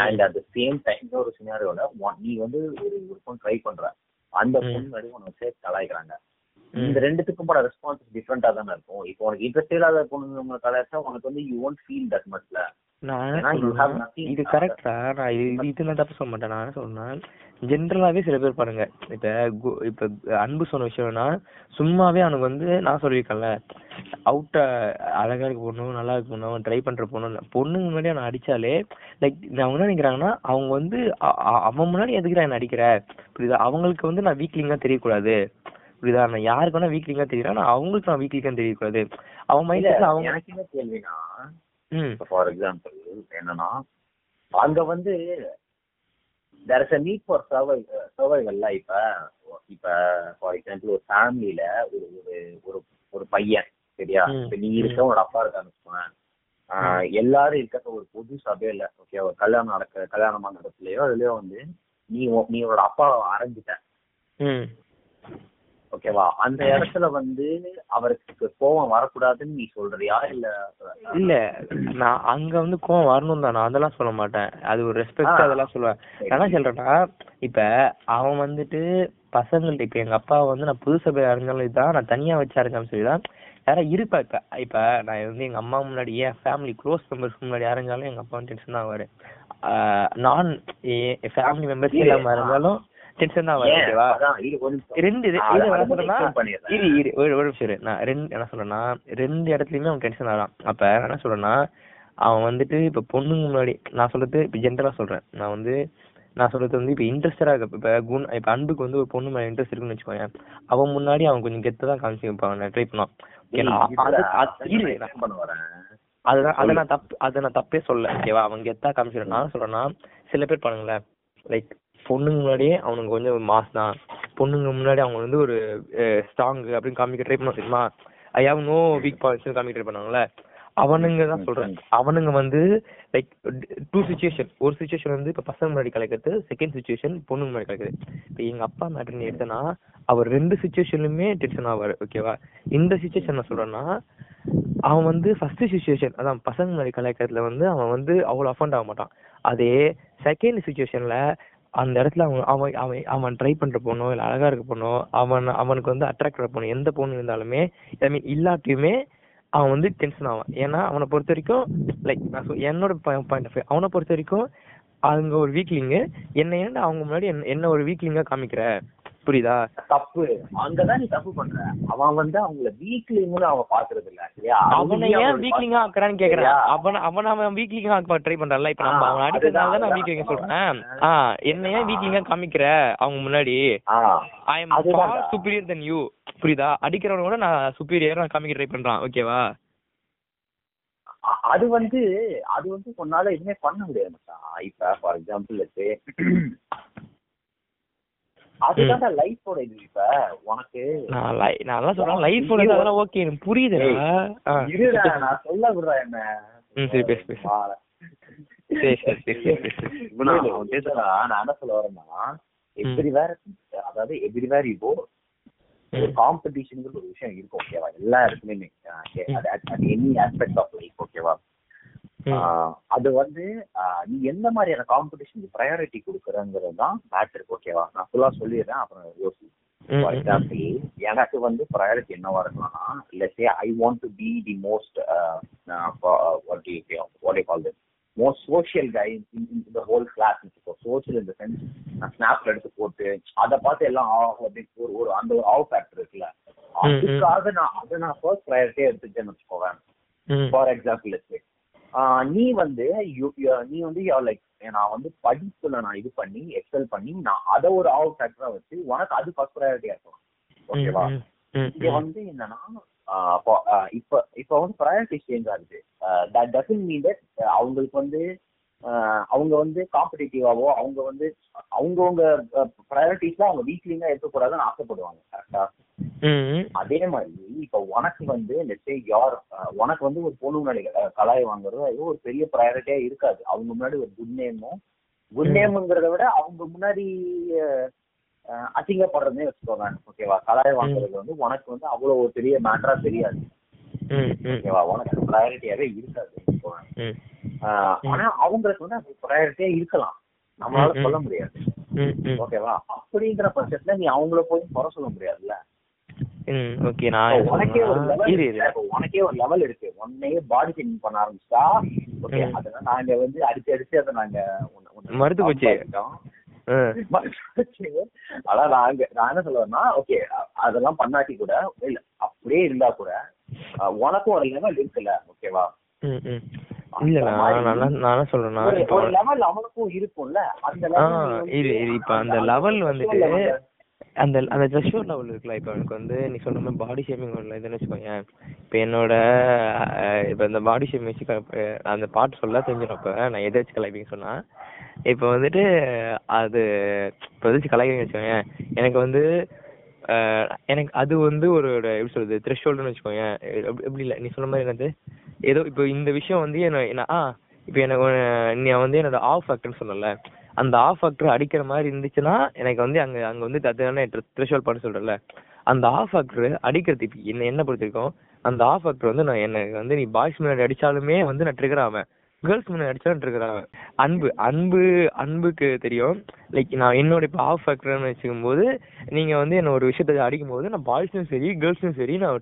and at the same time இன்னொரு சினாரியோல நீ வந்து ஒரு ஒரு பொண்ணு ட்ரை பண்ற. அந்த. பொண்ணு முன்னாடி உனக்கு சேர்த்து கலாய்க்கிறாங்க. இந்த ரெண்டுத்துக்கும் போட ரெஸ்பான்ஸ் டிஃப்ரெண்டா தானே இருக்கும். இப்போ உனக்கு இன்ட்ரெஸ்ட் இல்லாத பொண்ணுங்க உங்களை கலாய்ச்சா உனக்கு வந்து யூ ஒன்ட் ஃபீல் தட் மச்ல இது கரெக்டா நான் இது இது இது நான் தப்பு சொல்ல மாட்டேன். நான் என்ன சொல்றேன். ஜென்ரலாவே சில பேர் பாருங்க. இப்ப இப்ப அன்பு சொன்ன விஷயம்னா சும்மாவே அவனுக்கு வந்து நான் சொல்லியிருக்கேன்ல அவுட்ட அழகா இருக்க பொண்ணு நல்லா இருக்க பொண்ணு அவன் ட்ரை பண்ற பொண்ணு பொண்ணுங்க முன்னாடி அவனை அடிச்சாலே லைக் அவங்க என்ன நினைக்கிறாங்கன்னா அவங்க வந்து அவன் முன்னாடி எதுக்குடா என்ன அடிக்கிற? புரியுதா? அவங்களுக்கு வந்து நான் வீக்லிங்கா தெரியக்கூடாது. புரியுதா? நான் யாருக்கு வேணா வீக்லிங்கா தெரியல ஆனா அவங்களுக்கு நான் வீக்லிங்கா தெரியக்கூடாது. அவன் மைண்ட்ல அவங்க எனக்கு என்ன கேள்வினா ம். ஃபார் எக்ஸாம்பிள் என்னன்னா அங்க வந்து there is a need for சர்வை சர்வைவல்ல இப்ப. இப்ப ஃபார் எக்ஸாம்பிள் ஒரு ஃபேமிலியில ஒரு ஒரு ஒரு பையன் சரியா. இப்ப நீ இருக்க உன்னோட அப்பா இருக்கான்னு எல்லாரும் இருக்க ஒரு பொது சபையில ஓகே ஒரு கல்யாணம் நடக்க கல்யாணம் மண்டபத்திலயோ அதுலயோ வந்து நீ நீ உன்னோட அப்பா அரைஞ்சிட்ட ஓகேவா அந்த இடத்துல வந்து அவருக்கு கோவம் வரக்கூடாதுன்னு நீ சொல்றியா? இல்ல இல்ல நான் அங்க வந்து கோவம் வரணும் தான். நான் அதெல்லாம் சொல்ல மாட்டேன். அது ஒரு ரெஸ்பெக்ட். அதெல்லாம் சொல்லுவேன். என்ன சொல்றேன்னா இப்ப அவன் வந்துட்டு பசங்கள்ட்ட இப்ப எங்க அப்பா வந்து நான் புது சபை அறிஞ்சாலும் இதுதான் நான் தனியா வச்சு அறிஞ்சாலும் சரிதான் யாரா இருப்பா இப்ப இப்ப நான் வந்து எங்க அம்மா முன்னாடி ஏன் ஃபேமிலி க்ளோஸ் மெம்பர்ஸ் முன்னாடி அறிஞ்சாலும் எங்க அப்பா டென்ஷன் தான் ஆவாரு. நான் ஃபேமிலி மெம்பர்ஸ். இல்லாம இருந்தாலும் டென்ஷன் தான் ஏன்? ஓகேவா இரு. ரெண்டு. இரு இரு ஒரு ஒரு நிமிஷம் இரு. நான் ரெண்டு என்ன சொல்றேன்னா ரெண்டு இடத்துலயுமே அவன் டென்ஷன் ஆகிறான் அப்ப என்ன சொல்றேன்னா அவன் வந்துட்டு இப்ப பொண்ணுங்க முன்னாடி நான் சொல்றது இப்ப ஜென்ரலா சொல்றேன். நான் வந்து நான் சொல்றது வந்து இப்ப இன்ட்ரெஸ்டடா இருக்க இப்ப குண் இப்ப அன்புக்கு வந்து ஒரு பொண்ணு மேல இன்ட்ரெஸ்ட் இருக்குன்னு வச்சுக்கோங்க அவன் முன்னாடி அவன் கொஞ்சம் கெத்து தான் காமிச்சு வைப்பான் ட்ரை பண்ணுவான். அதுதான் அதை நான் தப்பு அதை நான் தப்பே சொல்ல ஓகேவா அவன் கெத்தா காமிச்சிடும் நான் சொல்றேன்னா சில பேர் பாருங்களேன் லைக் பொண்ணுங்க முன்னாடியே அவனுக்கு கொஞ்சம் மாஸ் தான். பொண்ணுங்க முன்னாடி அவங்க வந்து ஒரு ஸ்ட்ராங் அப்படின்னு காமிக்க ட்ரை பண்ண தெரியுமா? I have no weak points காமிக்கிட்டு பண்ணாங்கல்ல? அவனுங்க தான் சொல்றேன். அவனுங்க வந்து லைக் டூ சுச்சுவேஷன் ஒரு சுச்சுவேஷன் வந்து இப்ப பசங்க முன்னாடி கலைக்கிறது செகண்ட் சுச்சுவேஷன் பொண்ணு முன்னாடி கலைக்கிறது. இப்ப எங்க அப்பா மேட்டர் நீ எடுத்தனா அவர் ரெண்டு சுச்சுவேஷன்லயுமே டென்ஷன் ஆவாரு ஓகேவா இந்த சுச்சுவேஷன் நான் சொல்றேன்னா அவன் வந்து ஃபர்ஸ்ட் சுச்சுவேஷன் அதான் பசங்க முன்னாடி கலாய்க்கிறதுல வந்து அவன் வந்து அவ்வளவு அஃபண்ட் ஆக மாட்டான். அதே செகண்ட் சுச்சுவேஷன்ல அந்த இடத்துல அவன் அவன் அவன் அவன் ட்ரை பண்ற பொண்ணோ இல்ல அழகா இருக்க பொண்ணோ அவன் அவனுக்கு வந்து அட்ராக்ட் பொண்ணு எந்த பொண்ணு இருந்தாலுமே ஐ மீன் இல்லாட்டியுமே அவன் வந்து டென்ஷன் ஆவான். ஏன்னா அவனை பொறுத்த வரைக்கும் லைக் நான் என்னோட பாயிண்ட் ஆஃப் அவனை பொறுத்த வரைக்கும் அவங்க ஒரு வீக்லிங்கு என்ன ஏன்டா அவங்க முன்னாடி என்ன- என்ன ஒரு வீக்லிங்கா காமிக்கிற? புரியுதா? தப்பு. அங்கதான் நீ தப்பு பண்ற. அவன் வந்து அவங்கள வீக்லிங்னு அவன் பாக்குறது இல்ல சரியா அவனை ஏன் வீக்லிங்கா ஆக்குறான்னு கேக்குறேன்? அவன அவன அவன் வீக்லிங்கா ஆக்க ட்ரை பண்றான்ல. இப்ப நம்ம அவன் அடிக்கிறதுனால தான் நான் வீக்லிங்க. சொல்றேன். ஆ என்ன ஏன் வீக்லிங்கா காமிக்கிற? அவங்க முன்னாடி. I am. For superior then you புரியுதா? அடிக்கிறவன விட நான் சுப்பீரியர் நான் காமிக்க ட்ரை பண்றான். ஓகேவா அது வந்து அது வந்து உன்னால எதுவுமே பண்ண முடியாது இப்ப ஃபார் எக்ஸாம்பிள் அதுதான் லைஃபோட இது இப்ப. உனக்கு நான் லை நான் சொல்றேன். லைஃப் அதெல்லாம் ஓகே எனக்கு புரியுதுடா. இருடா நான் சொல்ல விடுறா என்ன. ம், சரி, பேசு, பேசு. நான் சொல்ல வரேன்னா எவ்ரிவேர் அதாவது எவ்ரிவேர் இப்போ காம்படிஷன்ங்கிற ஒரு விஷயம் இருக்கும் ஓகேவா எல்லா இடத்துலயுமே. எனி ஆஸ்பெக்ட் ஆஃப் லைஃப் ஓகேவா அது வந்து நீ எந்த மாதிரியான காம்படிஷனுக்கு ப்ரையாரிட்டி கொடுக்குறங்கிறது தான் மேட்ரு ஓகேவா நான் ஃபுல்லா சொல்லிடுறேன் அப்புறம் யோசி. ஃபார் எக்ஸாம்பிள் எனக்கு வந்து ப்ரையாரிட்டி என்னவா இருக்கலாம்னா let's I want to be the most what call this most social guy in the whole class social இந்த சென்ஸ் நான் ஸ்னாப்ல எடுத்து போட்டு அதை பார்த்து எல்லாம் அப்படின்னு ஒரு ஒரு அந்த ஒரு ஆவ் ஃபேக்டர் இருக்குல்ல. அதுக்காக நான் அதை நான் ஃபர்ஸ்ட் ப்ரையாரிட்டியே எடுத்துட்டேன்னு வச்சுக்கோவேன். ஃபார் எக்ஸாம்பிள் நீ வந்து நீ வந்து லைக் நான் வந்து படிப்புல நான் இது பண்ணி எக்ஸல் பண்ணி நான் அதை ஒரு ஆவ் ஃபேக்டரா வச்சு உனக்கு அது ஃபர்ஸ்ட் ப்ரையாரிட்டியா இருக்கும் ஓகேவா? இங்க வந்து என்னன்னா இப்போ, இப்ப வந்து ப்ரையாரிட்டி சேஞ்ச் ஆகுது. தட் டசன் மீன் தட் அவங்களுக்கு வந்து அவங்க வந்து காம்படிட்டிவாவோ அவங்க வந்து அவங்கவுங்க ப்ரையாரிட்டிஸ்ல அவங்க வீக்லிங்கா இருக்கக்கூடாதுன்னு ஆசைப்படுவாங்க கரெக்டா. அதே மாதிரி இப்ப உனக்கு வந்து லெட்ஸே யார் உனக்கு வந்து ஒரு பொண்ணு முன்னாடி கலாய் வாங்குறது அது ஒரு பெரிய ப்ரையாரிட்டியா இருக்காது. அவங்க முன்னாடி ஒரு குட் நேமும் குட் நேம்ங்கிறத விட அவங்க முன்னாடி அசிங்கப்படுறதுனே வச்சுக்கோங்க ஓகேவா கலாய் வாங்குறது வந்து உனக்கு வந்து அவ்வளவு ஒரு பெரிய மேட்டரா தெரியாது. ஓகேவா உனக்கு ப்ரையாரிட்டியாவே இருக்காது ஆனா அவங்களுக்கு வந்து அது ப்ரையாரிட்டியா இருக்கலாம் நம்மளால. சொல்ல முடியாது. ஓகேவா அப்படிங்கிற பட்சத்துல நீ அவங்கள போய் குறை சொல்ல முடியாதுல்ல ஓகே நான் உனக்கே ஒரு லெவல் உனக்கே ஒரு லெவல் இருக்கு உன்னையே பாடி பண்ண ஆரம்பிச்சா ஓகே ம். அதெல்லாம் நாங்க வந்து அடிச்சு அடிச்சு அதை நாங்க உன்னை- உன்னை மறுத்து போச்சு. சம்பாதிச்சிட்டோம். ம், மறுத்து போச்சு. ஆனா நாங்க நான் என்ன சொல்லுவேன்னா ஓகே அதெல்லாம் பண்ணாட்டி கூட இல்ல அப்படியே இருந்தா கூட உனக்கும் ஒரு லெவல் இருக்குல்ல ஓகேவா. இல்ல நான் என்ன சொல்றேன்னா லெவல் அவனுக்கும் இருக்கும்ல அந்த இரு, இரு, இப்ப level வந்துட்டு அந்த அந்த லெவல் இருக்குல்ல இப்போ எனக்கு வந்து நீ சொல்ற மாதிரி பாடி ஷேமிங் வரல இதுன்னு வச்சுக்கோங்க இப்போ என்னோட இப்போ இந்த பாடி ஷேமிங் வச்சு அந்த பாட்டு சொல்ல தெரிஞ்சிடும் இப்போ நான் எதை வச்சு கலாய்ப்பீங்க சொன்னா இப்போ வந்துட்டு அது இப்போ வச்சு கலாய்ப்பீங்க வச்சுக்கோங்க எனக்கு வந்து எனக்கு அது வந்து ஒரு எப்படி சொல்றது த்ரெஷோல்டுன்னு வச்சுக்கோங்க எப்படி எப்படி இல்லை நீ சொன்ன மாதிரி என்னது? ஏதோ இப்போ இந்த விஷயம் வந்து என்ன ஆ இப்போ எனக்கு நீ வந்து என்னோட ஆஃப் ஃபேக்டர்னு சொன்னல அந்த ஆஃப் ஃபேக்டர் அடிக்கிற மாதிரி இருந்துச்சுன்னா எனக்கு வந்து அங்க அங்க வந்து அதுதானே த்ரெஷோல் பண்ண சொல்றல அந்த ஆஃப் ஃபேக்டர் அடிக்கிறது இப்போ என்ன என்ன பொறுத்திருக்கோம் அந்த ஆஃப் ஃபேக்டர் வந்து நான் எனக்கு வந்து நீ பாய்ஸ் முன்னாடி அடிச்சாலுமே வந்து நான் ட்ரிகர் ஆவேன். கேர்ள்ஸ் முன்னாடி அடிச்சாலும் ட்ரிகர் ஆவேன். அன்பு அன்பு அன்புக்கு தெரியும். லைக் நான் என்னோட இப்போ ஆஃப் ஃபேக்டர்னு வச்சுக்கும் போது நீங்க வந்து என்ன ஒரு விஷயத்தை அடிக்கும் போது நான் பாய்ஸும் சரி கேர்ள்ஸும் சரி நான்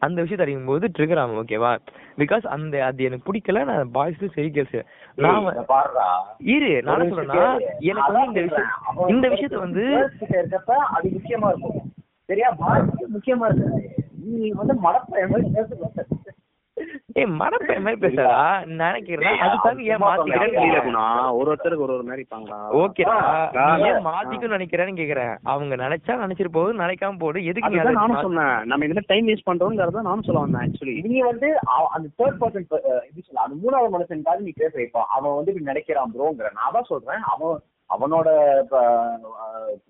அந்த விஷயத்தை அடிக்கும் போது ட்ரிகர் ஆகும் ஓகேவா பிகாஸ் அந்த அது எனக்கு பிடிக்கல நான் பாய்ஸும் சரி கேர்ள்ஸ் நான் இரு நான் சொல்றேன்னா. எனக்கு வந்து இந்த விஷயம் இந்த விஷயத்த வந்து இருக்கப்ப அது முக்கியமா இருக்கும். சரியா? பாய்ஸ்க்கு முக்கியமா இருக்காது நீ வந்து பேசுற. ஏய் மடப்பைய மாதிரி பேசுறா நான் நினைக்கிறேன். அதுக்காக ஏன் மாத்திக்கிறேன்னு தெரியல. தெரியல குணா ஒரு ஒருத்தருக்கு ஒரு ஒரு மாதிரி இருப்பாங்களா? ஓகேடா. ஏன் ஆ. மாத்திக்கணும்னு நினைக்கிறேன்னு கேக்குறேன். அவங்க நினைச்சா நினைச்சிட்டு போகுது நினைக்காம போடு எதுக்கு நீ நானும் சொன்னேன். நம்ம இதுல டைம் வேஸ்ட் பண்றோம்ங்கிறத நானும் சொல்ல வந்தேன் ஆக்சுவலி நீ வந்து அந்த தேர்ட் பர்சன் எப்படி சொல்ல அந்த மூணாவது மனுஷனுக்காக நீ பேச வைப்பான் அவன் வந்து இப்படி நினைக்கிறான் ப்ரோங்கிற. நான் தான் சொல்றேன். அவன் அவனோட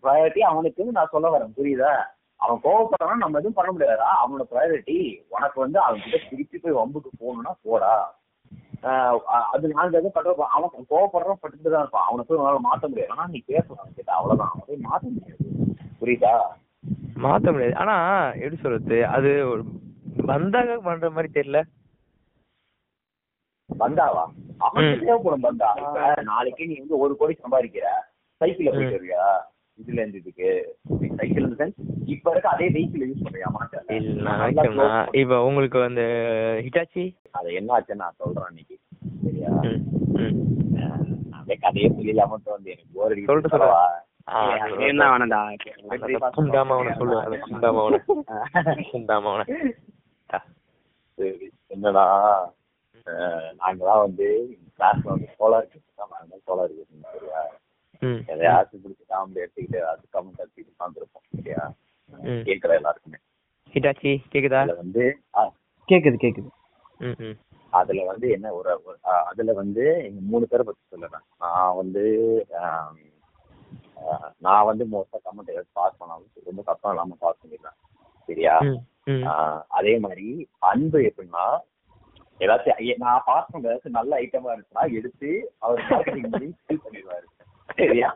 ப்ரையாரிட்டி அவனுக்கு நான் சொல்ல வரேன். புரியுதா? அவன் கோவப்படுறான் நம்ம எதுவும் பண்ண முடியாதா அவனோட ப்ரையாரிட்டி உனக்கு வந்து அவன் கிட்ட திருப்பி போய் வம்புக்கு போகணும்னா போடா. அது நாங்க எதுவும் பண்ற அவன் கோவப்படுறான் பட்டுட்டு தான் இருப்பான். அவனை போய் உன்னால மாத்த முடியாது. ஆனா நீ பேசணும். அவன் கிட்ட அவ்வளவுதான். அவன் போய் மாத்த முடியாது. புரியுதா? மாத்த முடியாது. ஆனா எப்படி சொல்றது? அது பந்தாக பண்ற மாதிரி தெரியல. பந்தாவா? அவனுக்கு ம். தேவைப்படும் பந்தா. இப்ப நாளைக்கு நீ வந்து ஒரு கோடி சம்பாதிக்கிற. சைக்கிள்ல போயிட்டு வருவியா? இதுல இருந்து இதுக்கு சைக்கிள் இந்த இப்ப இருக்க அதே வெஹிக்கிள் யூஸ் பண்றியா மாட்டேன் இப்ப உங்களுக்கு அந்த ஹிட்டாச்சி அது என்ன ஆச்சுன்னு நான் சொல்றேன் இன்னைக்கு சரியா? அப்படியே கதையே சொல்லிடலாம தோணுது எனக்கு போர் அடிக்குது. சொல்லிட்டு சொல்லு. சொல்லவா? என்ன அந்த குண்டாம அவனை சொல்லு அந்த குண்டாம அவனை குண்டாம அவனை என்னடா? ஆஹ் நாங்கெல்லாம் வந்து கிளாஸ்ல வந்து சோலார் சோலார் சரியா? எதையாச்சும் பிடிச்சி காமெடி எடுத்துக்கிட்டு அது கமெண்ட் எடுத்துக்கிட்டு உட்காந்துருப்போம் ம். கேட்கற எல்லாருக்குமே. ஹிட்டாச்சி கேக்குதா? அதுல வந்து கேக்குது கேக்குது. அதுல வந்து என்ன ஒரு அதுல வந்து எங்க மூணு பேரை பத்தி சொல்லுறேன். நான் வந்து நான் வந்து மோஸ்டா கமெண்ட் எடுத்து பாஸ் பண்ணாலும் ரொம்ப கஷ்டம் இல்லாம பாஸ் பண்ணிடுறேன் சரியா? அதே மாதிரி அன்பு எப்படின்னா ஏதாச்சும் நான் பாஸ் பண்ற ஏதாச்சும் நல்ல ஐட்டமா இருந்துச்சுன்னா எடுத்து அவர் மார்க்கெட்டிங் பண்ணி ஃபில் பண்ணிடுவாரு. சரியா?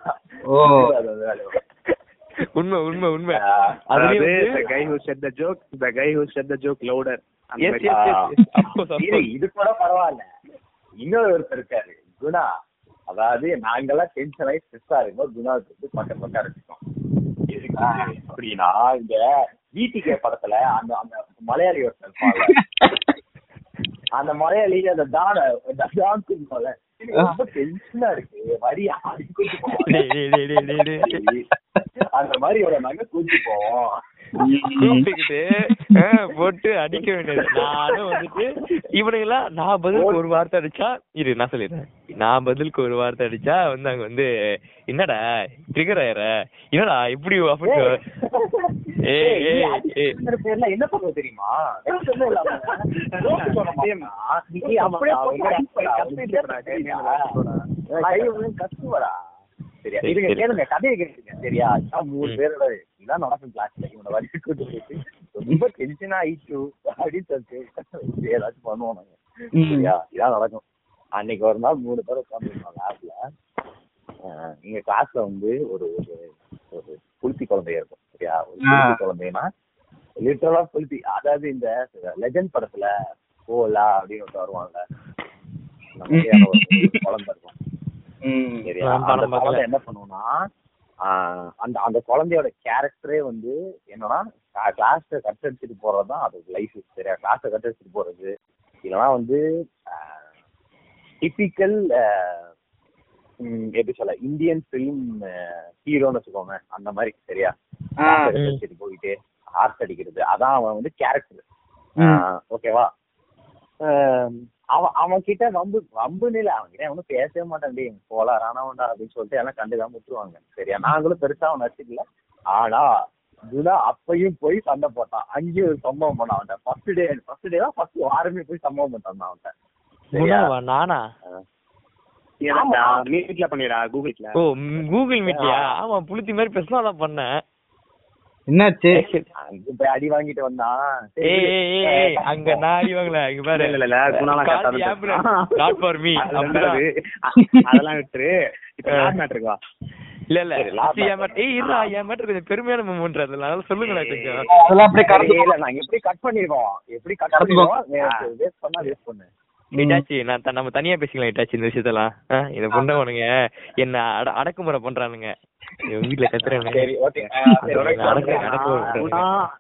ஓ. உண்மை உண்மை உண்மை. அதாவது the guy who said the joke the guy who said the joke louder. இது கூட பரவாயில்ல. இன்னொரு ஒருத்தர் இருக்காரு குணா. அதாவது நாங்கெல்லாம் டென்ஷன் ஆகி ஸ்ட்ரெஸ்ஸா இருக்கும்போது குணா வந்து பக்கம் பக்கம் எதுக்கு அப்படின்னா இந்த வீட்டுக்கே படத்துல அந்த அந்த மலையாளி ஒருத்தர் [LAUGHS] அந்த மலையாளி அந்த தான எனக்கு ரொம்ப டென்ஷனா இருக்கு. அந்த மாதிரி நாங்க கூட்டி போவோம். போட்டு அடிக்க வேண்டியது. நானும் வந்துட்டு இவனுங்கெல்லாம் நான் பதிலுக்கு ஒரு வார்த்தை அடிச்சா இரு நான் சொல்லிடுறேன். நான் பதிலுக்கு ஒரு வார்த்தை அடிச்சா வந்து அங்க வந்து என்னடா ட்ரிகர் ஆயிர என்னடா இப்படி என்ன பண்ணுவ தெரியுமா? எனக்கு ஒண்ணும் இல்லாம, ரோட்டு சொல்ல மாட்டானா? நீ அப்படியே போட்டு அடிப்படா, உனக்கு தெரியுமா? நான் கை வந்து கத்துவடா. சரியா? சரி. கேளுங்க கதையை கேளுங்க சரியா? மூணு. பேரோட இதான் நடக்கும் கிளாஸ்ல இவனை வச்சு கூட்டு போயிட்டு ரொம்ப டென்ஷன் ஆயிட்டு அப்படின்னு சொல்லிட்டு ஏதாச்சும் பண்ணுவோம் நாங்க. சரியா? இதான் நடக்கும். அன்னைக்கு ஒரு நாள் மூணு பேர் உட்காந்துருந்தோம் லேப்ல எங்க கிளாஸ்ல வந்து ஒரு ஒரு ஒரு புளித்தி குழந்தை இருக்கும். புளித்தி குழந்தைன்னா லிட்டரலா புளித்தி அதாவது இந்த லெஜண்ட் படத்துல போலா அப்படின்னு ஒருத்தர் வருவாங்க. குழந்தை இருக்கும். சரியா? அந்த. குழந்தை என்ன பண்ணுவோம்னா அந்த அந்த குழந்தையோட கேரக்டரே வந்து என்னன்னா கிளாஸ் கட் அடிச்சுட்டு போறதுதான் அது லைஃப் சரியா? கிளாஸ் கட் அடிச்சுட்டு போறது. இல்லைன்னா வந்து டிபிக்கல் எப்படி சொல்ல இந்தியன் ஃபிலிம் ஹீரோன்னு வச்சுக்கோங்க அந்த மாதிரி சரியா? போயிட்டு ஹார்ட் அடிக்கிறது அதான் அவன் வந்து கேரக்டர் ஓகேவா அவன் அவன் கிட்ட வம்பு வம்புன்னு இல்ல அவன் கிட்ட அவனும் பேசவே மாட்டான் டேய் போலா ராணாவண்டா அப்படின்னு சொல்லிட்டு எல்லாம் கண்டுக்காம விட்டுருவாங்க சரியா? நாங்களும் பெருசா அவன் நடிச்சுக்கல ஆனா குணா அப்பயும் போய் சண்டை போட்டான். அங்கேயும் ஒரு சம்பவம் பண்ணான் அவன்கிட்ட. ஃபர்ஸ்ட் டே ஃபர்ஸ்ட் டே தான் ஃபர்ஸ்ட் வாரமே போய் சம்பவம் பண்ணான் அவன்கிட்ட. நானா? மீட்ல பண்ணிடா கூகுள்ல. ஓ கூகுள் மீட்லயா ஆமா புளுத்தி மாதிரி பேசினா அதான் பண்ணேன். என்னாச்சு? அங்க போய் அடி வாங்கிட்டு வந்தான். ஏய் அங்க நான் அடி வாங்கல இங்க பாரு. இல்ல, இல்ல, இல்ல. நாட் ஃபார் மீ அதெல்லாம் விட்டுரு. அ- அதெல்லாம் விட்டுரு. இப்ப. லாஸ்ட் வா இல்ல இல்ல. ஏய் இருடா என் மேட்டர் கொஞ்சம் பெருமையான மூமெண்ட் கொஞ்சம். அப்படியே சரி, கடந்து இல்ல நாங்க எப்படி கட் பண்ணிருக்கோம்? எப்படி கட் பண்ணிருக்கோம்? வேஸ்ட் பண்ணா வேஸ்ட் பண்ணு. இட்டாச்சி நான் நம்ம தனியா பேசிக்கலாம் இட்டாச்சி இந்த விஷயத்தெல்லாம். இத பொண்ணவனுங்க என்ன அட அடக்குமுறை பண்றானுங்க. வீட்டுல கத்துறானுங்க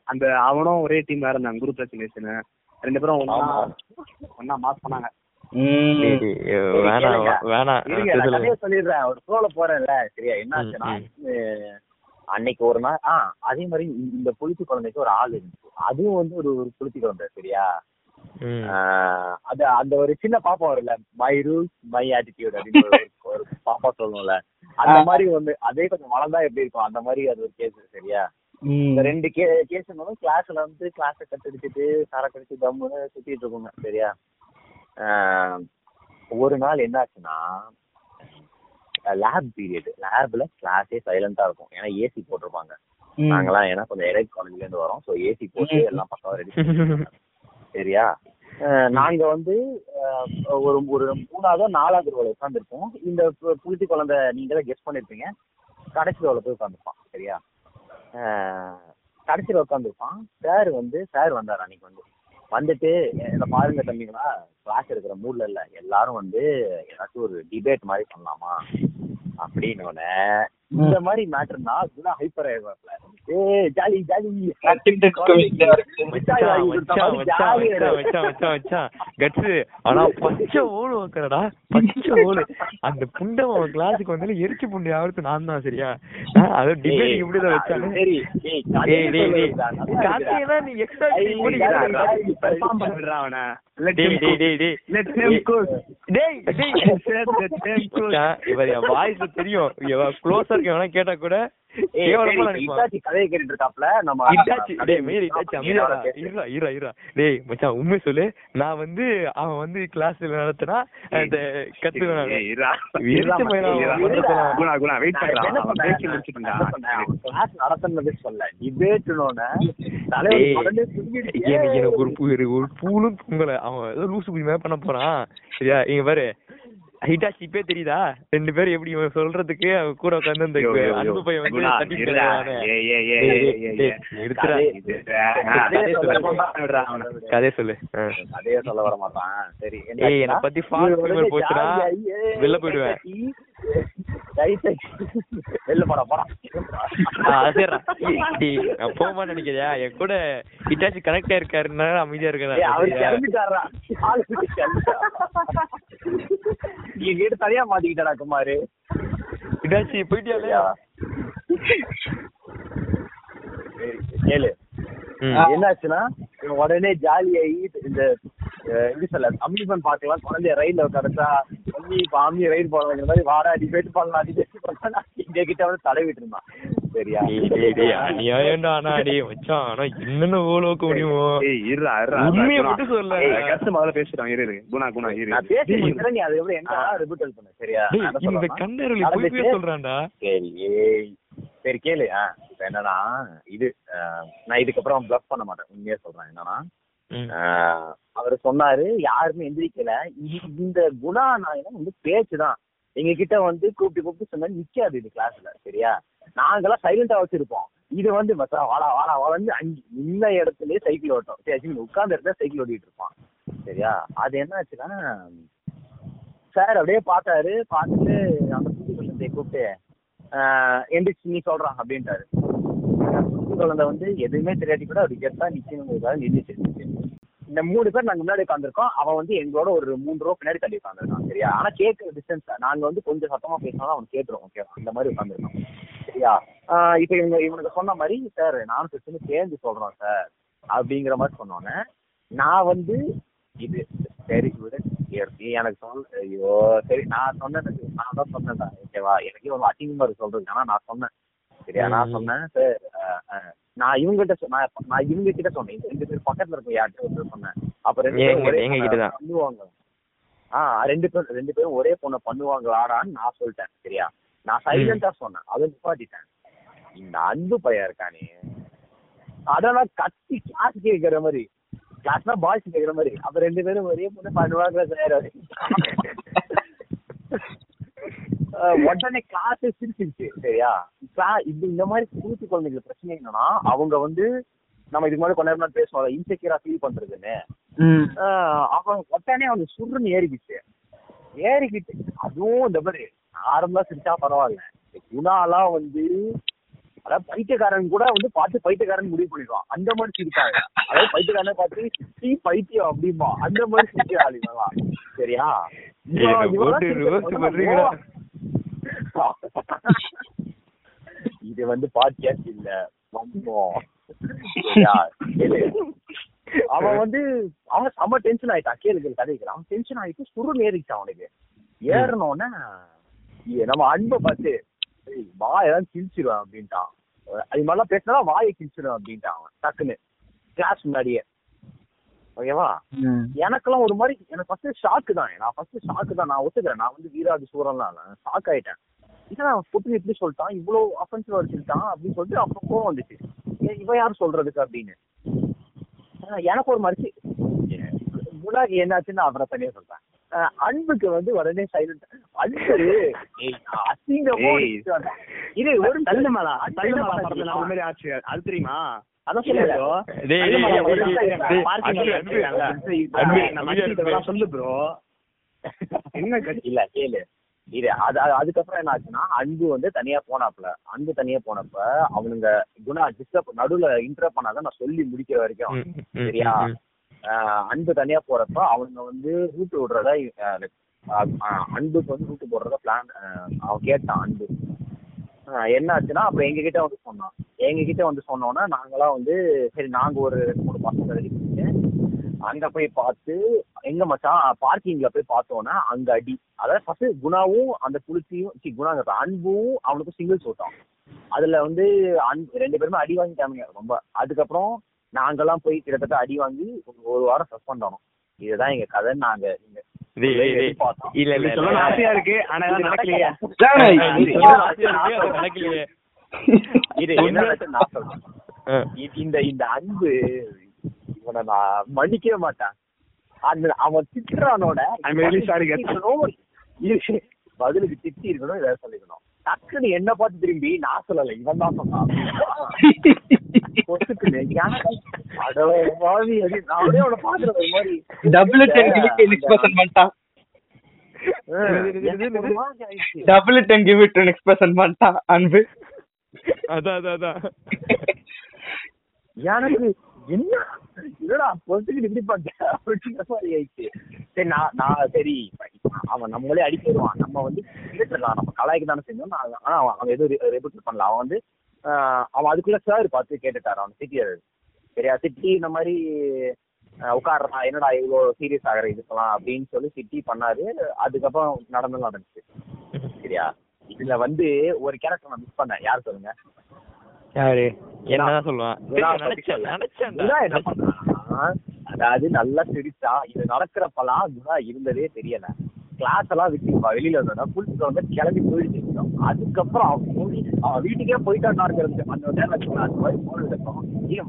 அந்த அவனும் ஒரே டீம் இருந்தாங்க. குரூப் பிரச்சனை ரெண்டு பேரும். ஒண்ணா மாஸ் பண்ணாங்க. வேணாம். வேணாம். சொல்லிடுறேன். ஒரு போறேன்ல. சரியா? என்ன ஆச்சுன்னா ம், அஹ், அன்னைக்கு ஒரு நாள் ஆ அதே மாதிரி இந்த- புளிச்சி குழந்தைக்கு ஒரு ஆள் இருந்துச்சு. அதுவும் வந்து ஒரு ஒரு புளிச்சி குழந்தை சரியா. ஆஹ் அது அந்த ஒரு சின்ன பாப்பா வரும்ல மை ரூல்ஸ் மை ஆட்டிடியூட் அப்படின்னு ஒரு- பாப்பா சொல்லுவோம்ல. அந்த மாதிரி வந்து அதே கொஞ்சம் வளர்ந்தா எப்படி இருக்கும்? அந்த மாதிரி அது ஒரு கேஸ் சரியா. இந்த ரெண்டு கே கேஸ் இருந்தாலும் கிளாஸ்ல வந்து கிளாஸை கட்டடிச்சிட்டு சரக்கு அடிச்சு தம்முன்னு சுத்திட்டு இருக்குங்க சரியா? ஒரு நாள் என்னாச்சுன்னா லேப் பீரியட் லேப்ல கிளாஸே சைலண்டா இருக்கும். ஏன்னா ஏசி போட்டிருப்பாங்க. ம். நாங்கெல்லாம் ஏன்னா கொஞ்சம் எலைட் காலேஜ்ல இருந்து வரோம். ஸோ ஏசி போட்டு. எல்லாம் பக்கம் ரெடி சரியா நாங்க வந்து ஒரு ஒரு மூணாவதோ நாலாவது ரோல உட்காந்துருப்போம் இந்த பு- குழந்தை நீங்க தான் கெஸ்ட் பண்ணிருப்பீங்க. கடைசி ரோல போய் உட்காந்துருப்பான் சரியா? கடைசியில் உட்காந்துருப்பான் சார் வந்து சார் வந்தார் அன்னைக்கு வந்து. வந்துட்டு என்ன பாருங்க தம்பிங்களா கிளாஸ் எடுக்கிற மூட்ல இல்ல. எல்லாரும் வந்து ஏதாச்சும் ஒரு டிபேட் மாதிரி பண்ணலாமா? அப்படின்னு இந்த மாதிரி மேட்டர்னா இதுதான் ஹைப்பர் ஆயிடுவாப்ல ஏ ஜாலி ஜாலி. guts. ஆனா பச்சை ஓடு வைக்கிறடா பச்சை ஓடு. அந்த புண்டை அவன் கிளாஸுக்கு வந்து எரிச்சு புண்டை ஆகுறது நான் தான் சரியா? அது டிபேட் இப்படிதான் வச்சானு? சரி. டேய் டேய். டேய் கார்த்திகேயனா நீ எக்ஸ்ட்ரா பெர்ஃபார்ம் பண்ணிடுறா அவனை? தெரியும். இவன் க்ளோஸா இருக்க வேணா கேட்டா கூட. கதையை கேட்டுட்டு இருக்காப்ல நம்ம இட்டாச்சி டேய் மீறி மச்சான் உண்மை சொல்லு. நான் வந்து அவன் வந்து கிளாஸ்ல நடத்தினா அந்த கத்து class நடத்துனதே சொல்ல. திரும்பிடுச்சு. எனக்கு ஒரு ஒரு பூலும் தூங்கல அவன் ஏதோ லூசு குடி மாதிரி பண்ண போறான். சரியா? இங்க பாரு. ஹிட்டாச்சி இப்பே தெரியுதா ரெண்டு பேரும் எப்படி சொல்றதுக்கு அவன் கூட உட்காந்து அந்த. அன்பு பையன் வந்து தட்டி கதையை சொல்லு. கதையை சொல்லு வர மாட்டான் சரி என்னை பத்தி rumor போச்சுன்னா, வெளில போயிடுவேன். வெளில போடா போடா. சரிடா. போமான்னு நினைக்கிறியா? என் கூட ஹிட்டாச்சி கனெக்ட் ஆயிருக்காருன்னா அமைதியா ஏய், அவர் கிளம்பிட்டாரா? ஆளு விட்டு கிளம்பிட்டாரா. நீ வீடு தனியா மாட்டிக்கிட்டடா குமாரு. ஹிட்டாச்சி போயிட்டியா இல்லையா கேளு. என்னாச்சுன்னா உடனே ஜாலியாகி இந்த எப்படி சொல்ல அம்யூஸ்மெண்ட் பார்க்கலாம். குழந்தைய ரயில்ல உட்காந்துட்டா அம்மி இப்ப அம்மி ரயில் போடுற மாதிரி வாடா டிபேட் பண்ணலாம் டிபேட் பண்ணலாம் எங்க கிட்ட வந்து தடவிட்டு இருந்தான் சரியா? அநியாயம்டா ஆனா டேய் மச்சான். ஆனா என்னென்ன ஓலோக்க முடியுமோ. இருடா, இருடா, உண்மையை. மட்டும் சொல்லு. முதல்ல இரு, இரு. குணா, குணா, இரு. நான் நீ அதை எப்படி என்ன ரிபூட்டல் பண்ண சரியா? இந்த கண்டறில போய் சொல்றான்டா. சரி சரி கேளு. என்னன்னா இது நான் இதுக்கப்புறம் ப்ளஃப் பண்ண மாட்டேன். உண்மையா சொல்றேன். என்னன்னா. அவர் சொன்னாரு யாருமே எந்திரிக்கல. இந்த குணா நாயனம் வந்து பேச்சு தான் எங்க கிட்ட வந்து கூப்பிட்டு கூப்பிட்டு சொன்னா நிக்காது இது கிளாஸ்ல சரியா? நாங்கெல்லாம் சைலண்டா வச்சிருப்போம். இது வந்து மச்சான் வாடா வாடா வாடா அஞ்சு நின்ன இடத்துலயே சைக்கிள் ஓட்டும். சரி உட்கார்ந்த இடத்துல சைக்கிள் ஓட்டிட்டு இருப்பான். சரியா? அது என்ன ஆச்சுன்னா சார் அப்படியே பார்த்தாரு. பார்த்துட்டு அந்த புது குழந்தைய கூப்பிட்டு எந்திரிச்சு நீ சொல்றான் அப்படின்ட்டாரு. புது குழந்தை வந்து எதுவுமே தெரியாட்டி கூட அவர் கெட்டா நிக்கணுங்கிறதுக்காக நின்றுச்சு இந்த மூணு பேர் நாங்க முன்னாடி உட்காந்துருக்கோம் அவன் வந்து எங்களோட ஒரு மூணு ரூபா பின்னாடி தள்ளி உட்காந்துருக்கான் சரியா? ஆனா கேட்கிற டிஸ்டன்ஸ் நாங்க வந்து கொஞ்சம் சத்தமா பேசினாலும் அவன் கேட்டுரும் ஓகேவா இந்த மாதிரி உட்காந்துருக்கான் சரியா? இப்ப இவங்க இவனுக்கு சொன்ன மாதிரி சார் நானும் கிறிஸ்டின் சேர்ந்து சொல்றோம் சார் அப்படிங்கிற மாதிரி சொன்னோன்னே நான் வந்து இது சரி விடு நீ எனக்கு சொல் ஐயோ சரி நான் சொன்னேன் நான் தான் சொன்னேன்டா ஓகேவா எனக்கு ஒரு அசிங்கமா இருக்கு சொல்றது ஆனா நான் சொன்னேன் சரியா? நான். சொன்னேன் சார் நான் இவங்ககிட்ட நான் நான் இவங்க கிட்ட சொன்னேன். ரெண்டு பேர் பக்கத்துல இருக்க யார்கிட்ட ஒருத்தர் சொன்னேன். அப்ப ரெண்டு பேரும். பண்ணுவாங்க. ஆ ரெண்டு பேரும் ரெண்டு பேரும் ஒரே பொண்ணை பண்ணுவாங்களாடான்னு நான் சொல்லிட்டேன் சரியா? நான் சைலண்டா சொன்னேன். அதை நிப்பாட்டிட்டேன். இந்த அன்பு பையன் இருக்கானே. அதெல்லாம் கத்தி கிளாஸ் கேட்கிற மாதிரி. கிளாஸ்னா பாய்ஸ் கேட்கிற மாதிரி. அப்ப ரெண்டு பேரும் ஒரே பொண்ணு பண்ணுவாங்க சார்? உடனே கிளாஸ் சிரிச்சிருச்சு. சரியா? இது இந்த மாதிரி கூத்து குழந்தைங்க பிரச்சனை என்னன்னா அவங்க வந்து நம்ம இதுக்கு முன்னாடி கொஞ்ச நேரம் பேசுவோம் இன்செக்யூரா ஃபீல் பண்றதுன்னு. அவன் உடனே அவனுக்கு சுருன்னு ஏறிக்கிச்சு ஏறிக்கிட்டு அதுவும் இந்த மாதிரி நார்மலா சிரிச்சா பரவாயில்ல. குணாலாம் வந்து அதாவது பைத்தியக்காரன் கூட வந்து பார்த்து பைத்தியக்காரன் முடிவு பண்ணிடுவான். அந்த மாதிரி சிரிப்பாங்க. அதாவது பைத்தியக்காரனை பார்த்து டீ பைத்தியம் அப்படிமா அந்த மாதிரி சிரிக்கிற சரியா? [LAUGHS] இது வந்து பாட்காஸ்ட் இல்ல. வந்தோம். அவன் வந்து அவன் செம்ம டென்ஷன் ஆயிட்டான். கேளு கேளு கதை கேளு. அவன் டென்ஷன் ஆயிட்டு சுருன்னு ஏறிச்சான் அவனுக்கு. ஏறினோடனே நம்ம அன்பை பார்த்து "ஏய், வா ஏதாவது கிழிச்சிருவேன் அப்படின்ட்டான். அது மாதிரிலாம் பேசினா வாயை கிழிச்சிருவேன் அப்படின்ட்டான் அவன். டக்குன்னு. கிளாஸ் முன்னாடியே. ஓகேவா. எனக்கெல்லாம் ஒரு மாதிரி எனக்கு ஃபர்ஸ்ட் ஷாக்கு தான். நான் ஃபர்ஸ்ட் ஷாக்கு தான். நான் ஒத்துக்கிறேன். நான் வந்து வீராதி சூரன்லாம் ஷாக் ஆயிட்டேன். இதான் புட்டு எப்படி சொல்லிட்டான் இவ்வளவு அஃபென்சிவ் அடிச்சிருக்கான் அப்படின்னு சொல்லிட்டு அப்புறம் கோவம் வந்துச்சு. இவன் யார் சொல்றதுக்கு அப்படின்னு. எனக்கு ஒரு மாதிரி குணாக்கு என்னாச்சுன்னு அவரை தனியா சொல்றேன். அன்புக்கு வந்து உடனே சைலண்ட் அன்பு ஏய், அசிங்கமா. இது ஒரு தள்ளு மேலா தள்ளு மாதிரி ஆச்சு. அது தெரியுமா? அதான் சொல்லு. ப்ரோ [LAUGHS] என்ன கட்சி? இல்ல கேளு. இது அது அது- அதுக்கப்புறம் என்ன ஆச்சுன்னா அன்பு வந்து தனியா போனாப்ல அன்பு தனியா போனப்ப அவனுங்க குணா டிஸ்டர்ப் நடுவுல இன்டர் பண்ணாதான் நான் சொல்லி முடிக்கிற வரைக்கும். சரியா? அன்பு தனியா போறப்ப அவனுங்க வந்து ரூட் விடுறதா அன்புக்கு வந்து ரூட் போடுறதா பிளான் அவன் கேட்டான் அன்பு. என்ன ஆச்சுன்னா அப்புறம் எங்க கிட்ட வந்து சொன்னான். எங்க கிட்ட வந்து சொன்னோன்னா நாங்களாம் வந்து சரி நாங்க ஒரு ரெண்டு மூணு பசங்க ரெடி பண்ணிட்டு அங்க போய் பார்த்து எங்க மச்சான் பார்க்கிங்ல போய் பார்த்தோன்னா அங்க அடி. அதாவது ஃபர்ஸ்ட் குணாவும் அந்த குளிச்சியும் சி குணாங்க அன்பும் அவனுக்கும் சிங்கிள்ஸ் ஓட்டம். அதுல வந்து அன்பு ரெண்டு பேருமே அடி வாங்கிட்டானுங்க ரொம்ப. அதுக்கப்புறம் நாங்கெல்லாம் போய் கிட்டத்தட்ட அடி வாங்கி ஒரு- வாரம் சஸ்பெண்ட் ஆனோம். இதுதான் எங்க கதை நாங்க. இல்ல இல்ல. ஆசையா இருக்கு ஆனா நடக்கலையே. இது- நடக்கலையே. என்ன இந்த இந்த அன்பு இவனை நான் மன்னிக்கவே மாட்டேன். அந்த அவன் திட்டுறானோட பதிலுக்கு திட்டி இருக்கணும் இதை சொல்லிக்கணும். டக்குன்னு என்ன பார்த்து திரும்பி நான் சொல்லல இவன் தான் சொன்னான். Double ten give it next person பண்ணிட்டான் அன்பு அதான் அதான் அதான். எனக்கு என்ன? இல்லடா பொறுத்துக்கிட்டு இப்படி பண்ண அப்படிங்கிற மாதிரி ஆயிடுச்சு. சரி நான் நான் சரி அவன் நம்மளே அடிக்க வருவான். நம்ம வந்து கேட்டுடலாம் நம்ம கலாய்க்கு தானே செஞ்சோம் நான் ஆனா அவன் அவன் எதுவும் ரெபுட் பண்ணல. அவன் வந்து அவன் அதுக்குள்ள சார் பார்த்து கேட்டுட்டார். அவன் திட்டியாரு சரியா திட்டி இந்த மாதிரி ஆஹ் என்னடா இவ்வளோ சீரியஸ் ஆகிற இதுக்கெல்லாம்? அப்படின்னு சொல்லி திட்டி பண்ணாரு. அதுக்கப்புறம் நடந்து நடந்துச்சு. சரியா? இதுல வந்து ஒரு கேரக்டர் நான் மிஸ் பண்ணேன். யார் சொல்லுங்க? யாரு? என்னதான் சொல்லுவான். நினைச்சேன் பண்ணான்னா, அதாவது நல்லா சிரிச்சா இது நடக்கிறப்பெல்லாம் குணா இருந்ததே தெரியல. கிளாஸ் எல்லாம் விட்டு வ- வெளியில வந்தோம்னா புடிச்சு வந்து கிளம்பி இருக்கோம் அதுக்கப்புறம் அவன் வீட்டுக்கே போயிட்டான் இருக்கிறது அந்த நேரம் அந்த மாதிரி போன ஏன்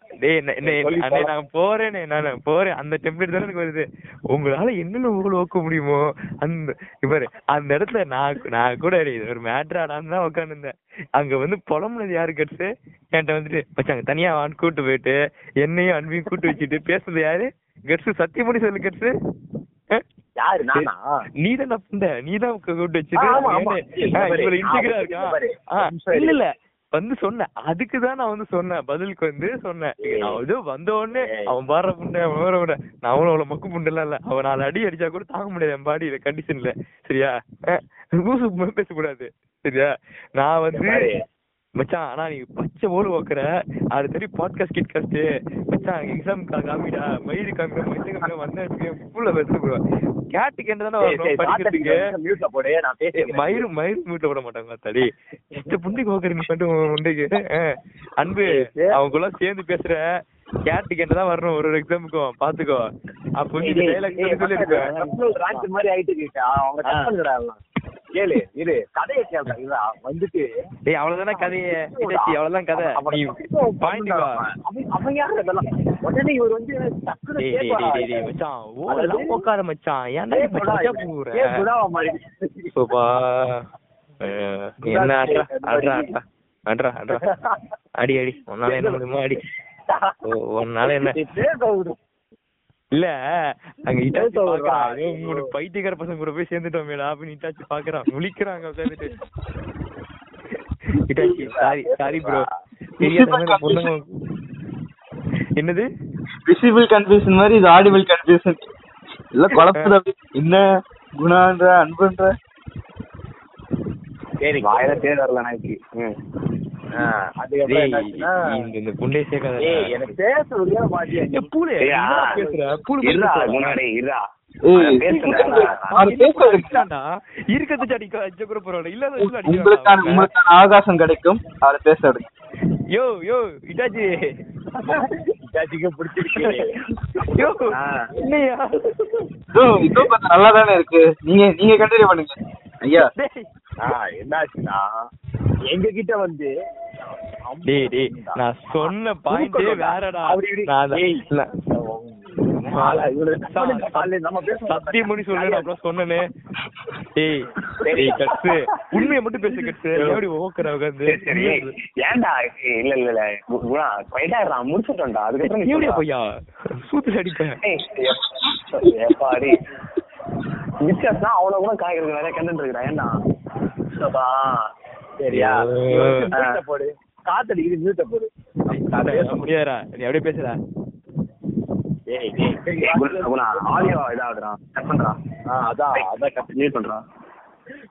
டேய், அண்ணே. நான் போறேனே, நானு போறேன். அந்த டெம்ப்ளேட் தானே எனக்கு வருது. உங்களால என்னென்ன ஊழ வைக்க முடியுமோ அந்த இவரு அந்த இடத்துல நான் நான் கூட ஒரு மேட்ராடான்னு தான் உட்காந்துருந்தேன் அங்க வந்து புலம்புனது யாரு கட்ஸு என்கிட்ட வந்துட்டு மச்சாங்க தனியா வான்னு கூட்டு போயிட்டு என்னையும் அன்பையும் கூட்டு வச்சுட்டு பேசுறது யாரு? கட்ஸு சத்தியமணி சொல்லு கட்ஸு யாரு நானா? நீ தான் நீ தான் கூட்டு வச்சுட்டு இல்ல. வந்து சொன்னேன். அதுக்கு தான் நான் வந்து சொன்னேன். பதிலுக்கு வந்து சொன்னேன். நான் இது வந்த உடனே. அவன் பாடுற புண்டை அவன் வேற புண்டை. நான் அவனும் அவ்வளவு மக்கு புண்டெல்லாம் இல்ல. அவன் நாலு அடி அடிச்சா கூட தாங்க முடியாது. என் பாடி கண்டிஷன்ல சரியா? லூசு பேசக்கூடாது. சரியா? நான் வந்து. மச்சான் ஆனா நீ பச்சை ஓடு வைக்கிற அது தெரியும் பாட்காஸ்ட் கிட் காஸ்ட் மச்சான் எக்ஸாம் காமிடா. மயிறு காமிடா மயிறு காமிடா. வந்தேன் ஃபுல்லா பேசிட்டு போடுவேன் கேட்டு கேட்டு தானே சரி, சரி, வரணும் படிக்கிறதுக்கு? சாப்பிட்டு mute ல போடு, நான் மயிறு மூட்டை விட மாட்டாங்க தடி. இந்த புண்டைக்கு ஓக்கற நீ பண்ணிட்டு உன் புண்டைக்கு. அன்பு அவங்களுக்குள்ள சேர்ந்து பேசுற. கேட்டு கேட்டு தான் வரணும் ஒரு ஒரு எக்ஸாமுக்கும் பாத்துக்கோ. அப்ப வந்து இந்த ஏய், டைலாக் சொல்லி மாதிரி ஆயிட்டு இருக்கு. அவங்க. கேளு இரு. கதையை இருடா. வந்துட்டு டேய் அவ்வளவுதானே கதையே அவ்வளவுதான் கதை. நீ பாயிண்ட் வா. அவன் யாரு இதெல்லாம்? உடனே இவர் வந்து டக்குனு டேய் டேய் கேட்பாரா? டேய் டேய் மச்சான். ஓ அதாவது- அதெல்லாம் உட்கார மச்சான். ஏன்டா இப்ப ஏய், போற? குணாவா மாதிரி. சோபா என்ன அடி அடி. உன்னால என்ன முடியுமோ அடி. [LAUGHS] உன்னால என்ன. இல்ல அங்க இட்டாச்சி. பாக்குறான் மூணு பைத்தியக்கார பசங்க கூட போய் சேர்ந்துட்டோமேடா அப்படின்னு இட்டாச்சி பாக்குறான் முழிக்கிறாங்க உட்காந்துட்டு இட்டாச்சி சாரி சாரி ப்ரோ தெரியாத பொண்ணுங்க என்னது? விசிபிள் கன்ஃபியூஷன் மாதிரி இது ஆடிபிள் கன்ஃபியூஷன் எல்லாம் குழப்பது. என்ன குணான்ற அன்புன்ற. சரி வாயில பேர் வரல எனக்கு இந்த இந்த புண்டை சேர்க்காத. ஏய், எனக்கு பேச விடியா மாட்டியா பூலு. பேசுற? பூலு. முன்னாடி இருடா. அவகாசம் கிடைக்கும். அவரை பேச யோ யோ இட்டாச்சி இட்டாச்சிக்கு பிடிச்சிருக்கு யோ. என்னையா? இதோ நல்லா தானே இருக்கு. நீங்க நீங்க கண்டினியூ பண்ணுங்க. ஐயா. என்னாச்சுன்னா எங்க கிட்ட வந்து டேய் டேய் நான் சொன்ன பாயிண்டே வேறடா. சத்தியம் பண்ணி சொல்லு நான் அப்புறம் சொன்னனே. டேய் டேய் கட்ஸ் உண்மையை மட்டும் பேசு கட்ஸ் எப்படி ஓக்கற உட்கார்ந்து ஏன்டா இல்ல இல்ல இல்ல. கு- குணா குவைட்டா முடிச்சிட்டோம்டா. அதுக்கப்புறம் நீ எப்படியா சொல்றா. பொய்யா? சூத்து அடிப்பேன் எப்பாடி வித்தியாசம் அவன கூட காய்கறி நிறைய கண்டென்ட் இருக்குடா ஏன்டா? சபா. சரியா? போடு. காத்தடிக்குது மியூட்ட போடு. முடியாது நீ அப்படியே குணா ஆடியோ இதாகுதுடா. கட் பண்றா. ஆ அதான் அதான் கத்து மியூட் பண்றா.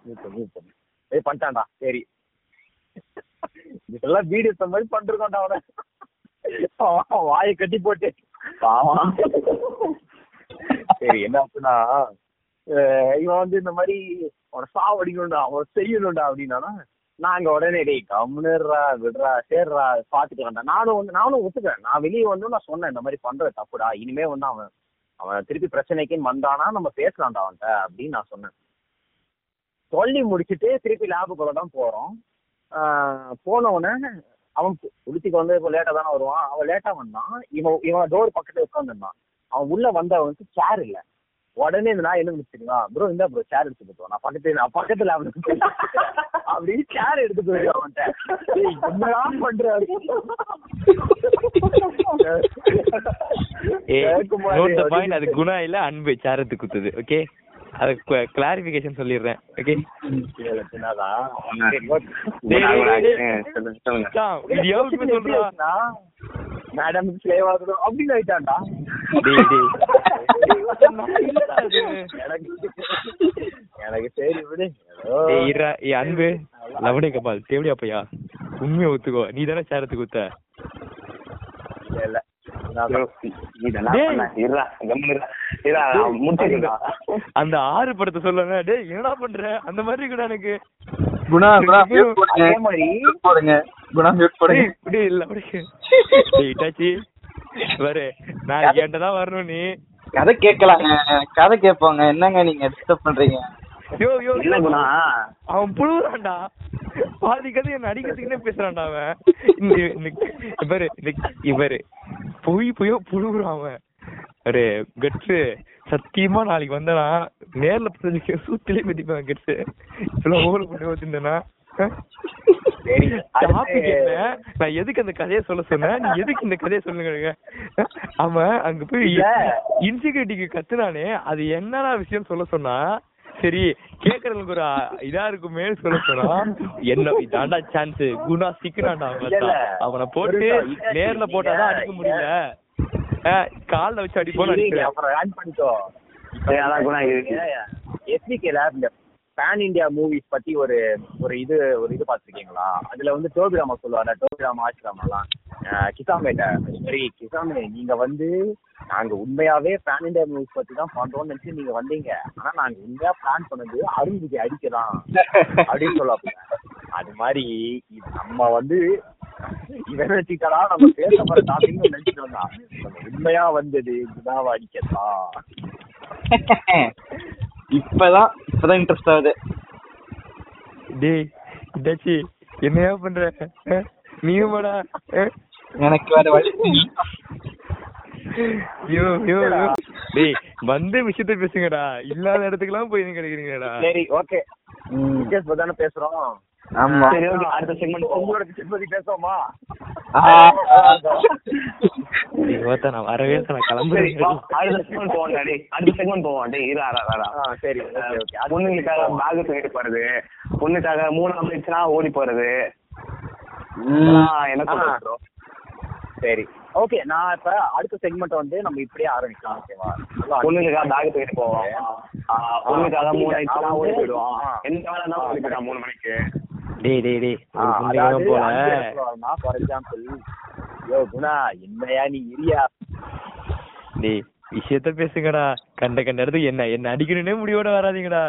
மியூட் மியூட் பண்ணு. ஏய் பண்ணிட்டான்டா. சரி. இதெல்லாம் வீடியோ மாதிரி பண்றோம்டா அவன. வாயை கட்டி போட்டு. சரி என்ன அஹ் இவன் வந்து இந்த மாதிரி அவனை சாவடிக்கணும்டா அவன் செய்யணும்டா அப்படின்னா நாங்க உடனே டேய் கம்னுறா விடுறா சேர்றா பாத்துக்கலாம்டா நானும் வந்து நானும் ஒத்துக்கிறேன். நான் வெளியே வந்து நான் சொன்னேன் இந்த மாதிரி பண்றது தப்புடா. இனிமே வந்து அவன் அவன் திருப்பி பிரச்சனைக்குன்னு வந்தானா நம்ம பேசலாம்டா அவன்கிட்ட அப்படின்னு நான் சொன்னேன். சொல்லி முடிச்சுட்டு திருப்பி லேபுக்குள்ள தான் போறோம். ஆஹ் போன உடனே அவன் உளுத்திக்கு வந்து இப்போ லேட்டா தானே வருவான். அவன் லேட்டா வந்தான். இவன் இவன் டோர் பக்கத்துல உட்காந்துருந்தான் அவன் உள்ள வந்தவனுக்கு சேர் இல்லை. உடனே இந்த நான் என்ன நினைச்சிருக்கா ப்ரோ இந்த ப்ரோ சேர் எடுத்து போட்டோம் நான் பக்கத்துல நான் பக்கத்துல அவனுக்கு அப்படி சேர் எடுத்து போயிடுவான் அவன்கிட்ட. பண்றாரு அது குணா இல்ல அன்பு. சாரத்து குத்துது ஓகே அது கிளாரிபிகேஷன் சொல்லிடுறேன் ஓகே சொல்லுங்க, மேடம் ஸ்லேவ் ஆகணும் அப்படின்னு ஆயிட்டான்டா. எனக்கு சரி விடு. ஏய் அன்பு. லவணி கபால். தேவடியா பையா உண்மையை ஒத்துக்கோ. நீ தானே சேரத்து குத்த? இல்ல, இல்ல. அந்த ஆறு படத்தை சொல்லுங்க டேய் என்னடா பண்ற? அந்த மாதிரி இருக்குடா எனக்கு. குணா குணா போடுங்க. அதே மாதிரி mute போடுங்க. குணா மியூட் போடுங்க. டேய் இல்ல அப்படியே. டேய் இட்டாச்சி. பாரு நான் என்கிட்ட தான் வரணும் நீ. கதை கேட்கலாங்க. கதை கேட்பாங்க. என்னங்க நீங்க டிஸ்டர்ப் பண்றீங்க? யோ யோ என்ன குணா. அவன் புழுவுறான்டா. பாதி கதை என்ன அடிக்கிறதுக்குன்னே பேசுறான்டா அவன். இவரு இவரு. பொய் பொய்யோ புழுவுறான் அவன். அரே கட்ஸு. சத்தியமா நாளைக்கு வந்தனா நேர்ல பிரதிக்க சூத்திலே மிதிப்பேன் கட்ஸு. இப்பெல்லாம் ஓவர் பண்ணி வச்சிருந்தேனா நான் எதுக்கு அந்த கதையை சொல்ல சொன்னேன்? நீ எதுக்கு இந்த கதையை சொல்லுங்க அவன் அங்க போய். இன்செக்யூரிட்டிக்கு கத்துனானே அது என்னடா விஷயம் சொல்ல சொன்னா? சரி கேக்குறதுக்கு ஒரு இதா இருக்குமே சொல்ல சொன்னா என்ன இதாண்டா சான்ஸ் குணா சிக்கிறான்டா அவன். அவனை போட்டு. நேர்ல போட்டாதான் அடிக்க முடியல. கால்ல வச்சு அடிப்போம் அப்புறம் ஆட் பண்ணிக்கோ. அதான் குணா எஸ்பிகேல இந்த பேன் இந்தியா மூவிஸ் பத்தி ஒரு ஒரு இது ஒரு இது பாத்திருக்கீங்களா அதுல வந்து டோபிராமா சொல்லுவாங்க டோபிராமா ஆசிராமாலாம் கிசாமேட்ட அது மாதிரி கிசாமே நீங்க வந்து நாங்க உண்மையாவே பேன் இந்தியா மூவிஸ் பத்தி தான் பண்றோம்னு நினைச்சு நீங்க வந்தீங்க. ஆனா நாங்க உண்மையா பிளான் பண்ணது அருண்விஜய் அடிக்கலாம் அப்படின்னு சொல்லுவாங்க அது மாதிரி நம்ம வந்து இவன் வச்சுக்கடா நம்ம பேச போற டாபிக் நினைச்சிட்டு இருந்தான் உண்மையா வந்தது குணாவை அடிக்கலாம் இப்பதான் இப்பதான் இன்ட்ரெஸ்ட் ஆகுது. டேய் இதாச்சி என்னையா பண்ற? நீயும் வாடா அஹ். எனக்கு வேற வழி ஐயோ ஐயோ. டேய் வந்த விஷயத்த பேசுங்கடா. இல்லாத இடத்துக்குலாம் போய் நீங்க கிடைக்கிறீங்கடா சரி ஓகே. விஜய் தானே பேசுறோம். ஆமா. சரி ஓகே. அடுத்த செக்மெண்ட் உங்களோட பத்தி பேசுவோமா? ஓத்தா நான் வரவே இல்லை, நான் சரி கிளம்புறேன். வா, அடுத்த செக்மெண்ட் போவோம் டேய் அடுத்த செக்மெண்ட் போவோம். டேய் இரு அரா அரா ஆ, சரி ஓகே ஓகே. அது பொண்ணுங்களுக்காக பேக் தூக்கிட்டு போறது. பொண்ணுக்காக மூணு ஓடி போறது. என்ன ஆ. சரி. ஓகே நான் இப்ப அடுத்த செக்மெண்ட் வந்து நம்ம இப்படியே ஆரம்பிக்கலாம் ஓகேவா பொண்ணுங்களுக்காக பேக் தூக்கிட்டு போவோம். ஆ, பொண்ணுக்காக மூணு ஆயிடுச்சுனா ஆமா, ஓடி போயிடுவோம். எந்த வேலை இருந்தாலும் மூணு மணிக்கு. டேய் டேய் டேய் போல. ஃபார் எக்ஸாம்பிள் யோ குணா என்னையா நீ இரியா டேய் விஷயத்த பேசுங்கடா. கண்ட கண்ட இடத்துக்கு என்ன என்ன அடிக்கணும்னே முடிவோட வராதீங்கடா.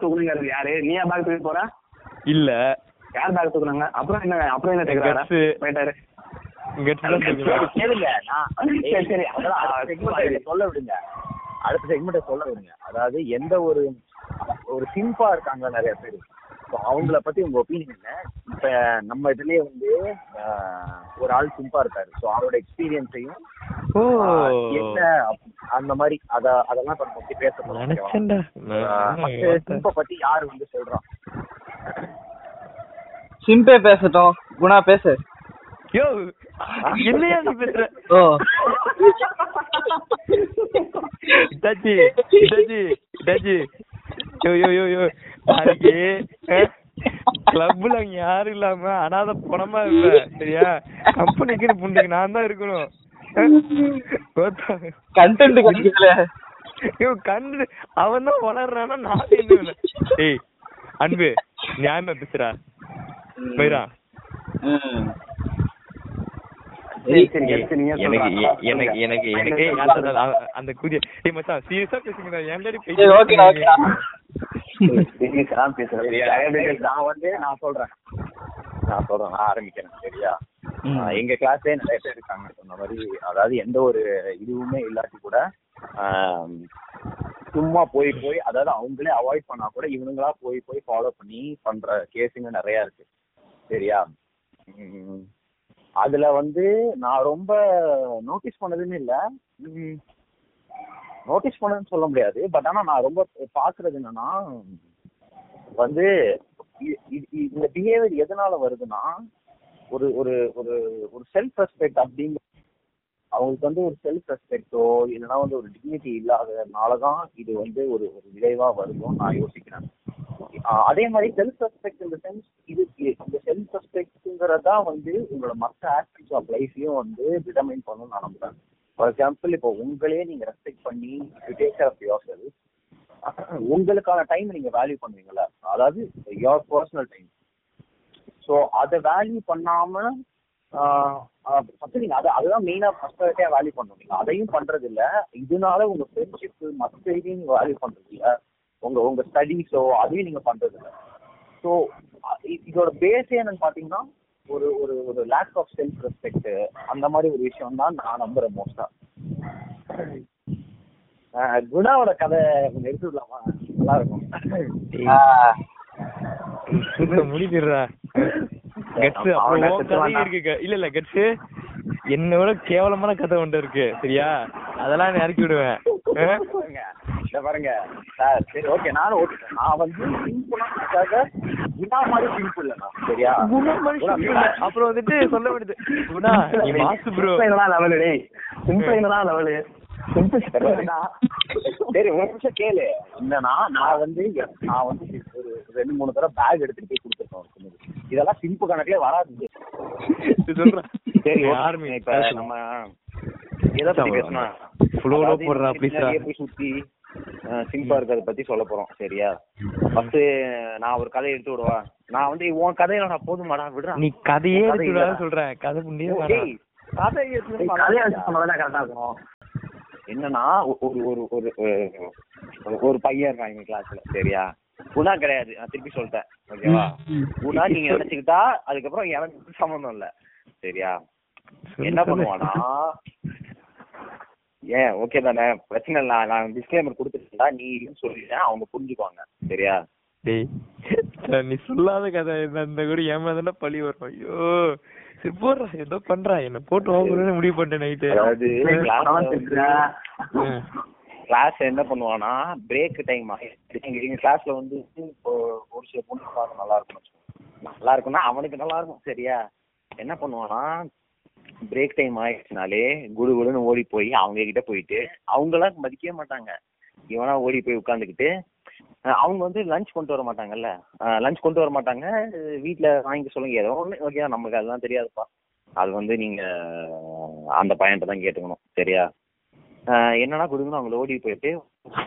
தூக்குனீங்க யாரு நீயா பேக் தூக்கி போற? இல்ல. யார் பேக் தூக்குனாங்க? அப்புறம் என்ன அப்புறம் என்ன கேக்குறாரா. போயிட்டாரு. கேளுங்க நான் சரி. அதான் சொல்ல விடுங்க. அடுத்த செக்மெண்ட் சொல்ல விடுங்க. அதாவது எந்த ஒரு ஒரு சிம்பா இருக்காங்க நிறைய பேர். So, அவங்கள பத்தி உங்க ஒப்பீனியன் என்ன? இப்ப நம்ம இதுலயே வந்து ஒரு ஆள் சிம்பா இருக்காரு. ஸோ அவரோட எக்ஸ்பீரியன்ஸையும் என்ன அந்த மாதிரி அத அதெல்லாம் நம்ம பத்தி பேச போறோம் ஓகேவா? நினைச்சேன்டா. ஆஹ், first சிம்பை பத்தி யாரு வந்து சொல்றான் சிம்பே பேசட்டும் குணா பேசு. யோ என்னையா நீ பேசுற? ஓ. Itachi Itachi Itachi yo yo yo yo. நாளைக்கு கிளப்ல அங்க யாரும் இல்லாம அனாத பணமா இருப்ப சரியா? கம்பெனிக்கு புண்டைக்கு நான் தான் இருக்கணும். கண்டென்ட் கிடைக்கல. ஐயோ கண்டு அவன் தான் வளர்றானா நான் என்ன? ஏய் அன்பு ஞாபகம் பேசுறா போயிரா எனக்கு. எனக்கு எனக்கு அந்த மச்சான் சீரியஸா சீரியஸா பேசுறேன்? நான் வந்து நான் சொல்றேன். நான் சொல்றேன் நான் ஆரம்பிக்கிறேன் சரியா? எங்க கிளாஸ்லயே நிறைய பேர் இருக்காங்க சொன்ன மாதிரி அதாவது எந்த ஒரு இதுவுமே இல்லாட்டி கூட சும்மா போய் போய் அதாவது அவங்களே அவாய்ட் பண்ணா கூட இவனுங்களா போய் போய் ஃபாலோ பண்ணி பண்ற கேஸுங்க நிறைய இருக்கு. சரியா? அதுல வந்து நான் ரொம்ப நோட்டீஸ் பண்ணதுன்னு இல்ல. நோட்டீஸ் பண்ணதுன்னு சொல்ல முடியாது. பட் ஆனா நான் ரொம்ப பாக்குறது என்னன்னா வந்து இந்த பிஹேவியர் எதனால வருதுன்னா ஒரு ஒரு ஒரு ஒரு செல்ஃப் ரெஸ்பெக்ட் அப்படிங்கிற அவங்களுக்கு வந்து ஒரு செல்ஃப் ரெஸ்பெக்டோ இல்லைன்னா வந்து ஒரு டிக்னிட்டி இல்லாததுனால தான் இது வந்து ஒரு ஒரு விளைவா வருதுன்னு நான் யோசிக்கிறேன். அதே மாதிரி செல்ஃப் ரெஸ்பெக்ட் இந்த சென்ஸ் இது இந்த செல்ஃப் ரெஸ்பெக்ட்ங்கிறதா வந்து உங்களோட மற்ற ஆஸ்பெக்ட்ஸ் ஆஃப் லைஃபையும் வந்து டிட்டர்மைன் பண்ணணும்னு நான் நம்புறேன். ஃபார் எக்ஸாம்பிள் இப்போ உங்களையே நீங்க ரெஸ்பெக்ட் பண்ணி take care of your self உங்களுக்கான டைம் நீங்க வேல்யூ பண்ணுவீங்களா அதாவது யோர் பர்சனல் டைம் ஸோ அதை வேல்யூ பண்ணாம ஃபர்ஸ்ட் நீங்க அதை அதுதான் மெயினா பர்சனாலிட்டியா வேல்யூ பண்ணணும். நீங்க அதையும் பண்றது இல்ல இதனால உங்க ஃப்ரெண்ட்ஷிப் மத்த இதையும் நீங்க வேல்யூ பண்றது இல்ல உங்க உங்க ஸ்டடீஸோ அதையும் நீங்க பண்றது இல்ல ஸோ இதோட பேஸ் என்னன்னு பாத்தீங்கன்னா ஒரு ஒரு ஒரு லேக் ஆஃப் செல்ஃப் ரெஸ்பெக்ட் அந்த மாதிரி ஒரு விஷயம் தான் நான் நம்புறேன் மோஸ்டா குணாவோட கதை கொஞ்சம் எடுத்து விடலாமா? நல்லா இருக்கும். முடிஞ்சிடுறேன் முடிஞ்சிடுறா. கட்ஸ் அப்புறம் இருக்கு இல்ல இல்ல கட்ஸ் என்னோட கேவலமான கதை ஒன்று இருக்கு சரியா? அதெல்லாம் நான் இறக்கி விடுவேன்? பாருங்க சார் சரி ஓகே நானும் ஓகேட்டேன் நான் வந்து சிம்பிளாக குணா மாதிரி சிம்பிள் இல்ல நான் சரியா? குணா மாதிரி. அப்புறம் வந்துட்டு சொல்ல வேண்டியது குணா நீ மாசு ப்ரோ லெவலு டேய். சிம்பிள் என்னடா லெவலு சிம்பிள் சரி ஒரு நிமிஷம் கேளு. என்னன்னா நான் வந்து நான் வந்து ஒரு ரெண்டு மூணு தடவை பேக் எடுத்துட்டு போய் கொடுத்துருக்கேன். இதெல்லாம் சிம்பிள் கணக்குலயே வராது. சொல்றேன் சரி ஆர்மி. இப்ப நம்ம எதை பத்தி பேசணும் Flow ல அதாவது போடுறா, போய் சுத்தி சிம்பிளா இருக்கிறத பத்தி சொல்ல போறோம். சரியா? ஃபர்ஸ்ட் நான் ஒரு கதை எடுத்து விடவா. நான் வந்து உன் கதையில நான் போதுமாடா விடுறா. நீ கதையே கதை எடுத்து சொல்றேன். கதை புண்ணியே டேய், கதை எடுத்து கதையை வச்சு சொன்னதான் கரெக்டா இருக்கும். என்னன்னா ஒரு ஒரு ஒரு- ஒரு பையன் இருக்கான் எங்க கிளாஸ்ல சரியா? குணா கிடையாது. நான் திருப்பி சொல்லிட்டேன். ஓகேவா குணா நீங்க நினைச்சுக்கிட்டா அதுக்கப்புறம் எனக்கு சம்மந்தம் இல்ல. சரியா? என்ன பண்ணுவானா? ஏன்? ஓகே தானே. பிரச்சனை இல்ல. நான் டிஸ்க்ளைமர் கொடுத்துட்டா நீ இல்லைன்னு சொல்லிட்டேன். அவங்க புரிஞ்சுக்குவாங்க. சரியா? நீ சொல்லாத கதை. இந்த கூட ஏமாதானே பழி வரும். ஐயோ சரி போடுறா. ஏதோ பண்றா. என்ன போட்டு வாங்குறேன்னு முடிவு பண்ணிட்டேன் நைட்டு. கிளாஸ் என்ன பண்ணுவானா பிரேக் டைம் எங்க எங்க கிளாஸ்ல வந்து இப்போ ஒரு சில பொண்ணு பார்க்க நல்லா இருக்கும் நல்லா இருக்கும்னா அவனுக்கு நல்லா இருக்கும் சரியா? என்ன பண்ணுவானா பிரேக் டைம் ஆயிடுச்சுனாலே குடு குடுன்னு ஓடி போய் அவங்க கிட்ட போயிட்டு அவங்களாம் மதிக்கவே மாட்டாங்க. இவனா ஓடி போய் உட்காந்துக்கிட்டு அவங்க வந்து லஞ்ச் கொண்டு வர மாட்டாங்கல்ல? லஞ்ச் கொண்டு வர மாட்டாங்க. வீட்டில் வாங்கிக்க சொல்லுங்க. ஏதோ ஒண்ணு ஓகே நமக்கு அதெல்லாம் தெரியாதுப்பா. அது வந்து நீங்க அந்த பையன்கிட்ட தான் கேட்டுக்கணும் சரியா? என்னன்னா கொடுக்கணும் அவங்கள ஓடி போயிட்டு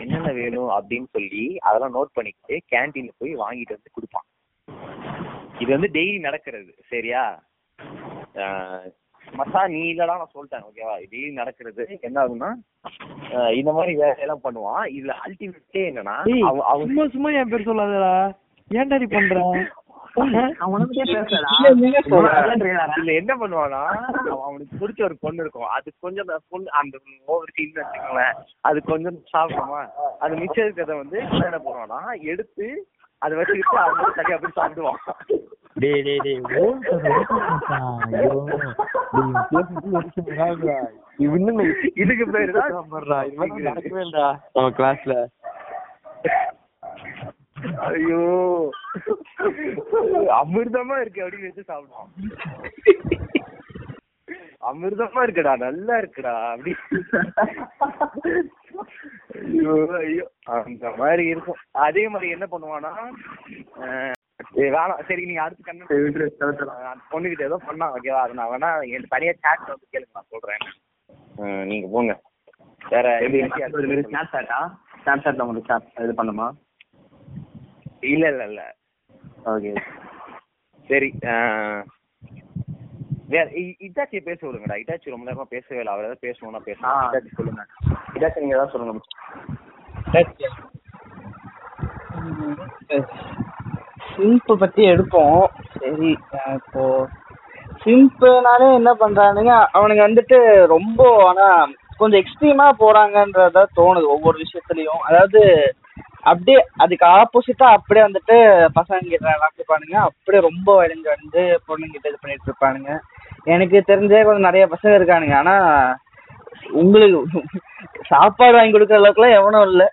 என்னென்ன வேணும் அப்படின்னு சொல்லி அதெல்லாம் நோட் பண்ணிக்கிட்டு கேன்டீன்ல போய் வாங்கிட்டு வந்து கொடுப்பான். இது வந்து டெய்லி நடக்கிறது சரியா? மச்சான் நீ இல்லடா நான் சொல்லிட்டேன் ஓகேவா இது நடக்கிறது. என்ன ஆகும்னா இந்த மாதிரி வேலையெல்லாம் பண்ணுவான். இதுல அல்டிமேட்டே என்னன்னா சும்மா சும்மா என் பேர் சொல்லாதடா. ஏன்டா நீ பண்ற? என்ன பண்ணுவானா அவன் அவனுக்கு பிடிச்ச ஒரு பொண்ணு இருக்கும். அது கொஞ்சம் அந்த பொண்ணு அந்த ஓவர் சீன் வச்சுக்கோங்களேன். அது கொஞ்சம் சாப்பிடுமா? அது மிச்சம் இருக்கிறத வந்து என்ன பண்ணுவானா எடுத்து அதை வச்சுக்கிட்டு அவன் தனியா போய் சாப்பிடுவான். டேய் டேய் டேய் இதுக்கு பேரு தான் நம்ம கிளாஸ்ல ஐயோ. அமிர்தமா இருக்கு அப்படின்னு வச்சு சாப்பிடுவான் அமிர்தமா இருக்குடா நல்லா இருக்குடா அப்படி. ஐயோ ஐயோ. அந்த மாதிரி இருக்கும். அதே மாதிரி என்ன பண்ணுவானா வேணாம். சரி நீங்க அடுத்து கண்ணு பொண்ணுகிட்ட ஏதோ பண்ணா ஓகேவா அதை நான் வேணா என் தனியா சாட் வந்து கேளுங்க நான் சொல்றேன். நீங்க போங்க. வேற ஸ்னாப் சாட்டா ஸ்னாப் சாட்ல உங்களுக்கு ஸ்னாப் இது பண்ணுமா? இல்ல இல்ல இல்ல. ஓகே சரி வேற இ- இட்டாச்சியை பேச விடுங்கடா. இட்டாச்சி ரொம்ப நேரமா பேசவே இல்லை. அவர் ஏதாவது பேசணும்னா. பேசணும் இட்டாச்சி சொல்லுங்க. இதாச்சும் நீங்க ஏதாவது சொல்லுங்க. சிம்பு பத்தி எடுப்போம். சரி இப்போ சிம்புனாலே என்ன பண்றானுங்க அவனுங்க வந்துட்டு ரொம்ப ஆனா கொஞ்சம் எக்ஸ்ட்ரீமா போறாங்கன்றதா தோணுது ஒவ்வொரு விஷயத்துலயும். அதாவது அப்படியே அதுக்கு ஆப்போசிட்டா அப்படியே வந்துட்டு பசங்க கிட்ட நடந்துப்பானுங்க அப்படியே ரொம்ப வளைஞ்சு வந்து பொண்ணுங்கிட்ட இது பண்ணிட்டு இருப்பானுங்க. எனக்கு தெரிஞ்சே கொஞ்சம் நிறைய பசங்க இருக்கானுங்க. ஆனா உங்களுக்கு சாப்பாடு வாங்கி கொடுக்குற அளவுக்குலாம் எவனும் இல்ல.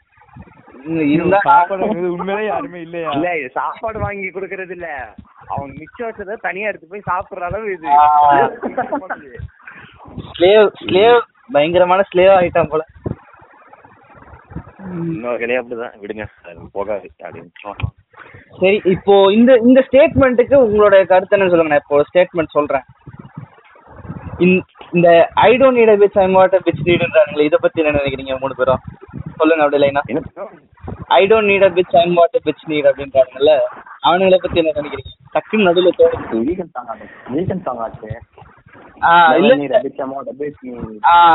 சாப்பாடு வாங்கி கொடுக்கறது இல்ல அவங்க மிச்சம் வச்சதை தனியா எடுத்து போய் சாப்பிடுற அளவு இது. ஸ்லேவ் ஸ்லேவ் பயங்கரமான ஸ்லேவ் ஆயிட்டான் போல. இன்னொரு கிளையா அப்படிதான். விடுங்க அது போகாது அப்படின்னு சரி இப்போ இந்த இந்த ஸ்டேட்மெண்ட்டுக்கு உங்களோட கருத்து என்ன சொல்லுங்க நான் இப்போ ஸ்டேட்மெண்ட் சொல்றேன். இந்த- I don't need bitch I what bitch நீடுன்றாங்களே இத பத்தி என்ன நினைக்கிறீங்க மூணு பேரும்? சொல்லுங்க அப்படி லைனா என்ன? I don't need a bitch I what bitch need அப்படின்றாங்கல்ல அவனுங்கள பத்தி என்ன நினைக்கிறீங்க? டக்குன்னு நடுவில் தோணுது. வீக்கெண்ட் சாங் வீக்கெண்ட் சாங் ஆச்சு.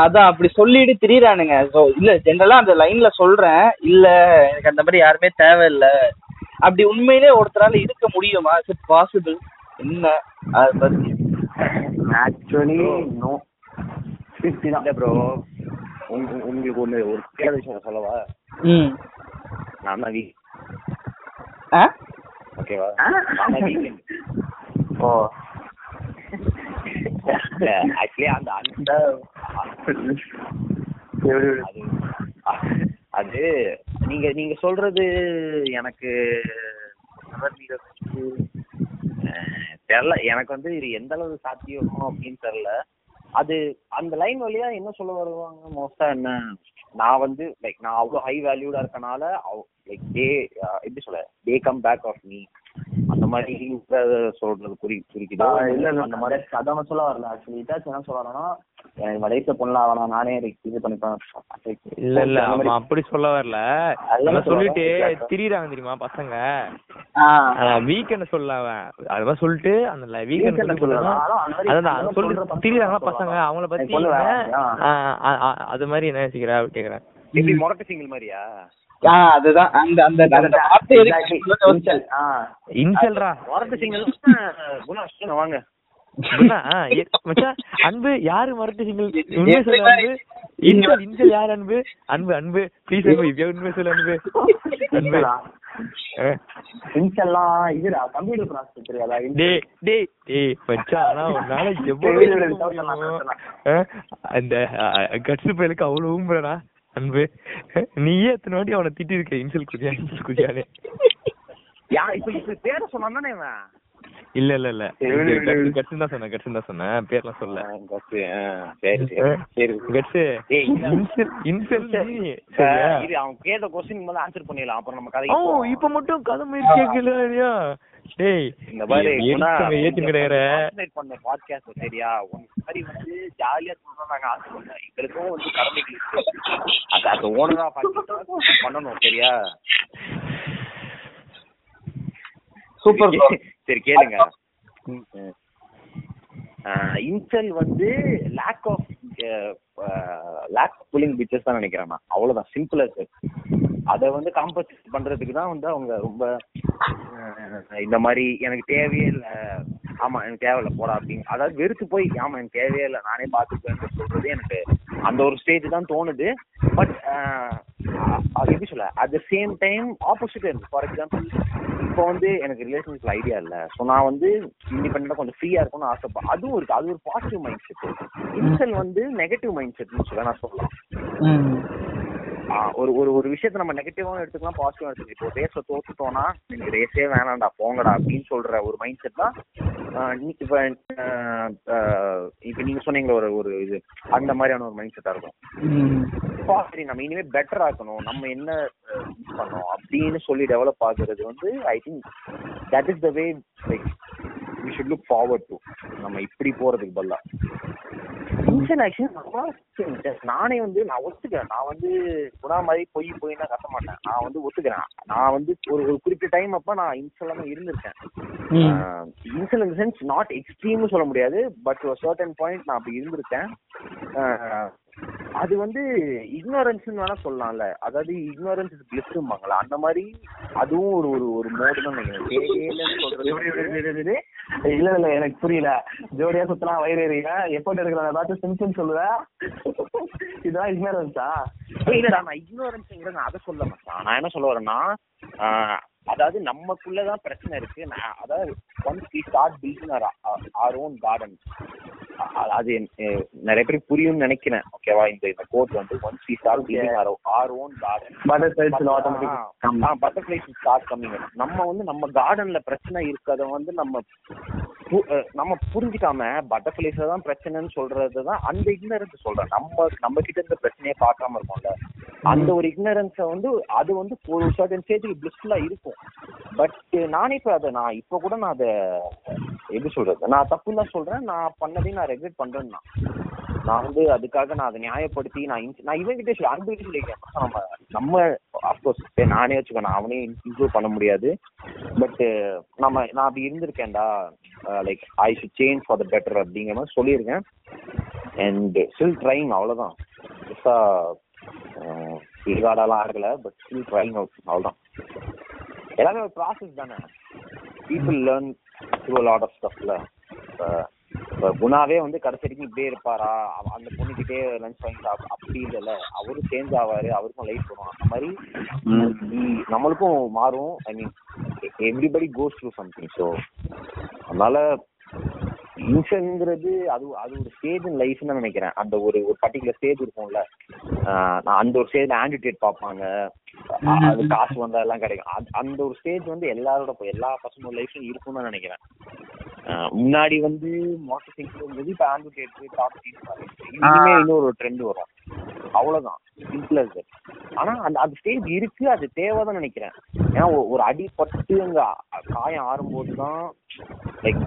அதான் அப்படி சொல்லிட்டு திரியறானுங்க. சோ இல்ல ஜெனரலா அந்த லைன்ல சொல்றேன். இல்ல எனக்கு அந்த மாதிரி யாருமே தேவையில்ல. அப்படி உண்மையிலே ஒருத்தரால இருக்க முடியுமா? இஸ் இட் பாசிபிள் என்ன? அதை பத்தி. ஆக்சுவலி நோ இல்ல ப்ரோ உங்களுக்கு ஒண்ணு ஒரு கேள்வி விஷயம் சொல்லவா? ம். நான் தான் வீக் ஆ? ஓகேவா? நான் வீக்கெண்ட். ஓ. ஆக்சுவலி அந்த அந்த அது அது நீங்க நீங்க சொல்றது எனக்கு தெரியல எனக்கு வந்து இது எந்த அளவு சாத்தியம் அப்படின்னு தெரியல அது அந்த லைன் வழியா என்ன சொல்ல வருவாங்க? மோஸ்டா என்ன? நான் வந்து லைக் நான் அவ்வளவு ஹை வேல்யூடா இருக்கனால லைக் டே எப்படி சொல்ல they come back of me அந்த மாதிரி சொல்றது குறி குறிக்குதோ இல்ல அந்த மாதிரி. அதான் சொல்ல வரல. ஆக்சுவலி இதாச்சும் என்ன சொல்ல வரேன்னா எனக்கு பொண்ணலாம் வேணாம் நானே இது பண்ணிப்பேன். இல்ல இல்ல. அவன் அப்படி சொல்ல வரல. அதெல்லாம் சொல்லிட்டு சொல்ல திரியுறாங்க தெரியுமா பசங்க? ஆ. வீக்கெண்ட் சொல்ல அவன். அதுதான் சொல்லிட்டு அந்த வீக்கெண்ட் Weekend சொல்லி சொல்லல. கொடுத்தா அதான் அந்த மாதிரி அதான் பசங்க? அவங்கள பத்தி பொண்ணு அது மாதிரி என்ன நினைச்சுக்கிறா கேக்குறேன். எப்படி முரட்டு சிங்கிள் மாதிரியா? அதுதான் அந்த அந்த அந்த இன்சல்ரா குணா சொல்லுங்க, வாங்க அன்பு யாரு மரட்டு சிங்கிள் உண்மை சொல்லு அன்பு இன்சல் இன்சல் யார் அன்பு அன்பு அன்பு ப்ளீஸ் அன்பு இப்ப உண்மை சொல்லு அன்பு அன்பு ஆ. இன்ஸ்டெல்லாம் இதுடா கம்ப்யூட்டர் ப்ராசஸ் தெரியாதா டேய் டேய் டேய் மச்சான் ஆனா உன்னால எவ்வளவு அந்த கட்சு பயலுக்கு அவ்வளவு ஊம்புறடா அன்பு. நீயே எத்தனை வாட்டி அவனை திட்டி இருக்க இன்சல் குதியா இன்சல் குதியானே யா இப்ப இப்ப பேர சொன்னானே இவன்? இல்ல இல்ல இல்ல. கட்சு தான் சொன்னேன் கட்சு தான் சொன்னேன். பேர்லாம் சொல்ல இல்ல. இன்சல் இன்சல்? இது அவன் கேட்ட கொஸ்டின் முதல்ல ஆன்சர் பண்ணிடலாம். அப்புறம் நம்ம போவோம். இப்ப மட்டும் கதை மாதிரி கேட்கலையா டேய் இந்த மாதிரி ஏத்தி concentrate பண்ண பாட்காஸ்ட் சரியா? உன் மாதிரி வந்து ஜாலியா சொல்றோம் நாங்க ஆசைப்பட்டோம் எங்களுக்கும் வந்து கடமைகள் இருக்கு. அது அது ஓனரா பண்ணணும் சரியா? சூப்பர். சரி கேளுங்க. இன்சல் வந்து lack of lack pulling bitches தான் நினைக்கிறேன் நான். அவ்வளவுதான். சிம்பிளா சார் அதை வந்து காம்பன்சேட் பண்றதுக்கு தான் வந்து அவங்க ரொம்ப இந்த மாதிரி எனக்கு தேவையே இல்லை. ஆமா எனக்கு தேவையில்ல போடா அப்படின்னு. அதாவது வெறுத்து போய் ஆமா எனக்கு தேவையே இல்லை நானே பார்த்துப்பேன்னு சொல்றது எனக்கு அந்த ஒரு ஸ்டேஜ் தான் தோணுது. பட் அது எப்படி சொல்ல? At the same time opposite இருக்கு. ஃபார் எக்ஸாம்பிள் இப்போ வந்து எனக்கு ரிலேஷன்ஷிப்ல ஐடியா இல்ல. ஸோ நான் வந்து இண்டிபெண்டா கொஞ்சம் ஃப்ரீயா இருக்கும்னு ஆசைப்பா அதுவும் இருக்கு. அது ஒரு பாசிட்டிவ் மைண்ட் செட் இன்சல் வந்து நெகட்டிவ் மைண்ட் செட்னு சொல்ல நான் சொல்லலாம் ஒரு ஒரு ஒரு விஷயத்த நம்ம நெகட்டிவாவும் எடுத்துக்கலாம் பாசிட்டிவா எடுத்துக்கலாம். இப்போ ரேஸ்ல தோத்துட்டோம்னா நீங்க ரேஸே வேணாம்டா போங்கடா அப்படின்னு சொல்ற ஒரு மைண்ட் செட் தான் இப்ப இப்ப நீங்க சொன்னீங்களே ஒரு ஒரு இது அந்த மாதிரியான ஒரு மைண்ட் செட்டா இருக்கும். சரி நம்ம இனிமே பெட்டர் ஆக்கணும் நம்ம என்ன பண்ணோம் அப்படின்னு சொல்லி டெவலப் ஆகுறது வந்து I think that is the way like we should look forward to நம்ம இப்படி போறதுக்கு பதிலா இன்சன் ஆக்சுவலி நானே வந்து நான் ஒத்துக்கிறேன் நான் வந்து குணா மாதிரி பொய் பொய்னா கத்த மாட்டேன். நான் வந்து ஒத்துக்கிறேன் நான் வந்து ஒரு ஒரு குறிப்பிட்ட டைம் அப்ப நான் இன்சலாம இருந்திருக்கேன். இன்சல் இந்த சென்ஸ் நாட் எக்ஸ்ட்ரீம்னு சொல்ல முடியாது பட் ஒரு சர்டன் பாயிண்ட் நான் அப்படி இருந்திருக்கேன். அது வந்து இக்னோரன்ஸ்னு வேணா சொல்லலாம்ல. அதாவது இக்னோரன்ஸ் இஸ் அந்த மாதிரி அதுவும் ஒரு ஒரு ஒரு மோடு தான் நினைக்கிறேன். இல்ல இல்ல எனக்கு புரியல. ஜோடியா சுத்தலாம் வயிறு எறிய எப்போட்டு எடுக்கிற ஏதாச்சும் சிம்பிள் சொல்லுவேன் இதெல்லாம் இக்னரன்ஸா இல்லடா நான் இக்னோரன்ஸ்ங்கிற நான் அதை சொல்ல மாட்டேன். நான் என்ன சொல்ல வரேன்னா ஆஹ், அதாவது நமக்குள்ளதான் பிரச்சனை இருக்கு. அதாவது once we start building our own garden அது நிறைய பேருக்கு புரியும்னு நினைக்கிறேன். ஓகேவா இந்த இந்த கோட் வந்து once we start building our own garden butterflies automatic butterflies start coming நம்ம வந்து நம்ம கார்டன்ல பிரச்சனை இருக்கத வந்து நம்ம நம்ம புரிஞ்சுக்காம பட்டர்ஃபிளைஸ்ல தான் பிரச்சனைன்னு சொல்றது தான் அந்த இக்னரன்ஸ் சொல்றேன். நம்ம நம்ம கிட்ட இருந்த பிரச்சனையை பார்க்காம இருக்கோம்ல. அந்த ஒரு இக்னரன்ஸ வந்து அது வந்து ஒரு சர்டன் ஸ்டேஜுக்கு பிளிஸ்ஃபுல்லா இருக்கும். பட் eh, நானே இப்ப அதை நான் இப்ப கூட நான் அதை எப்படி சொல்றது? நான் தப்புன்னு தான் சொல்றேன். நான் பண்ணதையும் நான் ரெகுலேட் பண்றேன் நான் நான் வந்து அதுக்காக நான் அதை நியாயப்படுத்தி நான் நான் இவன் கிட்டே அன்பு சொல்லியிருக்கேன். நம்ம நம்ம அப்கோர்ஸ் நானே வச்சுக்கோ நான் அவனே இம்ப்ரூவ் பண்ண முடியாது. பட் eh, நம்ம நான் அப்படி இருந்திருக்கேன்டா. Like I should change for the better அப்படிங்கிற மாதிரி சொல்லியிருக்கேன். அண்ட் ஸ்டில் ட்ரைங் அவ்வளோதான் பெருசாக ஈடுகாடெல்லாம் ஆகல பட் ஸ்டில் ட்ரைங் அவுட் அவ்வளோதான் எல்லாமே ஒரு ப்ராசஸ் தானே? People learn through lot of ஸ்டஃப்ல இப்போ குணாவே வந்து கடைசி வரைக்கும் இப்படியே இருப்பாரா? அந்த பொண்ணுகிட்டே லஞ்ச் வாங்கி சாப்பிட அப்படி இல்லைல்ல. அவரும் சேஞ்ச் ஆவாரு அவருக்கும் லைஃப் வரும். அந்த மாதிரி நம்மளுக்கும் மாறும். I mean everybody goes through something so அதனால இன்ஷன்ங்கிறது அது அது ஒரு ஸ்டேஜ் இன் லைஃப்னு தான் நினைக்கிறேன். அந்த ஒரு ஒரு பர்டிகுலர் ஸ்டேஜ் இருக்கும்ல. ஆஹ் நான் அந்த ஒரு ஸ்டேஜ்ல ஆண்டிடேட் பார்ப்பாங்க. அது காசு வந்தா எல்லாம் கிடைக்கும். அந்த- ஒரு ஸ்டேஜ் வந்து எல்லாரோட எல்லா பசங்களோட லைஃப்லயும் இருக்கும்னு நினைக்கிறேன். முன்னாடி வந்து மார்க்கெட்டிங் இருந்தது இப்போ ஆண்டிடேட் டாப் இனிமே இன்னொரு ட்ரெண்ட் வரும். அவ்வளவுதான். சிம்பிள் அது ஆனா அந்த அந்த ஸ்டேஜ் இருக்கு அது தேவைதான் நினைக்கிறேன். ஏன்னா ஒரு அடி பட்டு அங்க காயம் ஆறும்போது தான் லைக்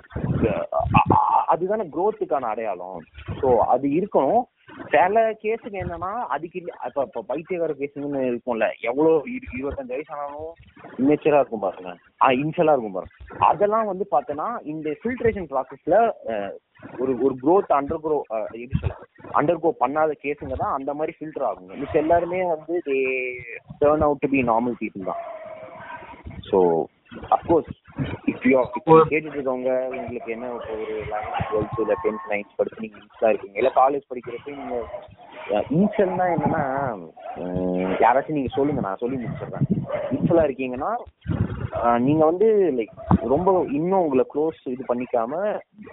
அதுதானே growth-க்கான அடையாளம். ஸோ அது இருக்கணும். சில கேஸுக்கு என்னன்னா அதுக்கு இல்ல இப்ப இப்ப பைத்தியக்கார கேஸுங்கன்னு இருக்கும்ல எவ்வளவு இரு- இருபத்தஞ்சு வயசு ஆனாலும் இம்மேச்சரா இருக்கும் பாருங்க. ஆஹ் இன்ஷியலா இருக்கும் பாருங்க. அதெல்லாம் வந்து பாத்தோம்னா இந்த ஃபில்ட்ரேஷன் ப்ராசஸ்ல ஒரு ஒரு க்ரோத் அண்டர் க்ரோ எப்படி சொல்ல அண்டர் கோ பண்ணாத கேஸுங்க தான் அந்த மாதிரி ஃபில்டர் ஆகுங்க. மிச்ச எல்லாருமே வந்து they turn out to be normal people தான். So of course if you கேட்டுட்டு இருக்கவங்க உங்களுக்கு என்ன இப்போ ஒரு லெவன்த் டுவெல்த் இல்லை டென்த் நைன்த் படிச்சு நீங்கள் இன்ஸ்டா இருக்கீங்க. இல்லை காலேஜ் படிக்கிறப்ப நீங்கள் இன்ஷல்னா என்னன்னா யாராச்சும் நீங்கள் சொல்லுங்க நான் சொல்லி முடிச்சிடுறேன். இன்ஷலா இருக்கீங்கன்னா ஆஹ், நீங்க வந்து லைக் ரொம்ப இன்னும் உங்களை க்ளோஸ் இது பண்ணிக்காம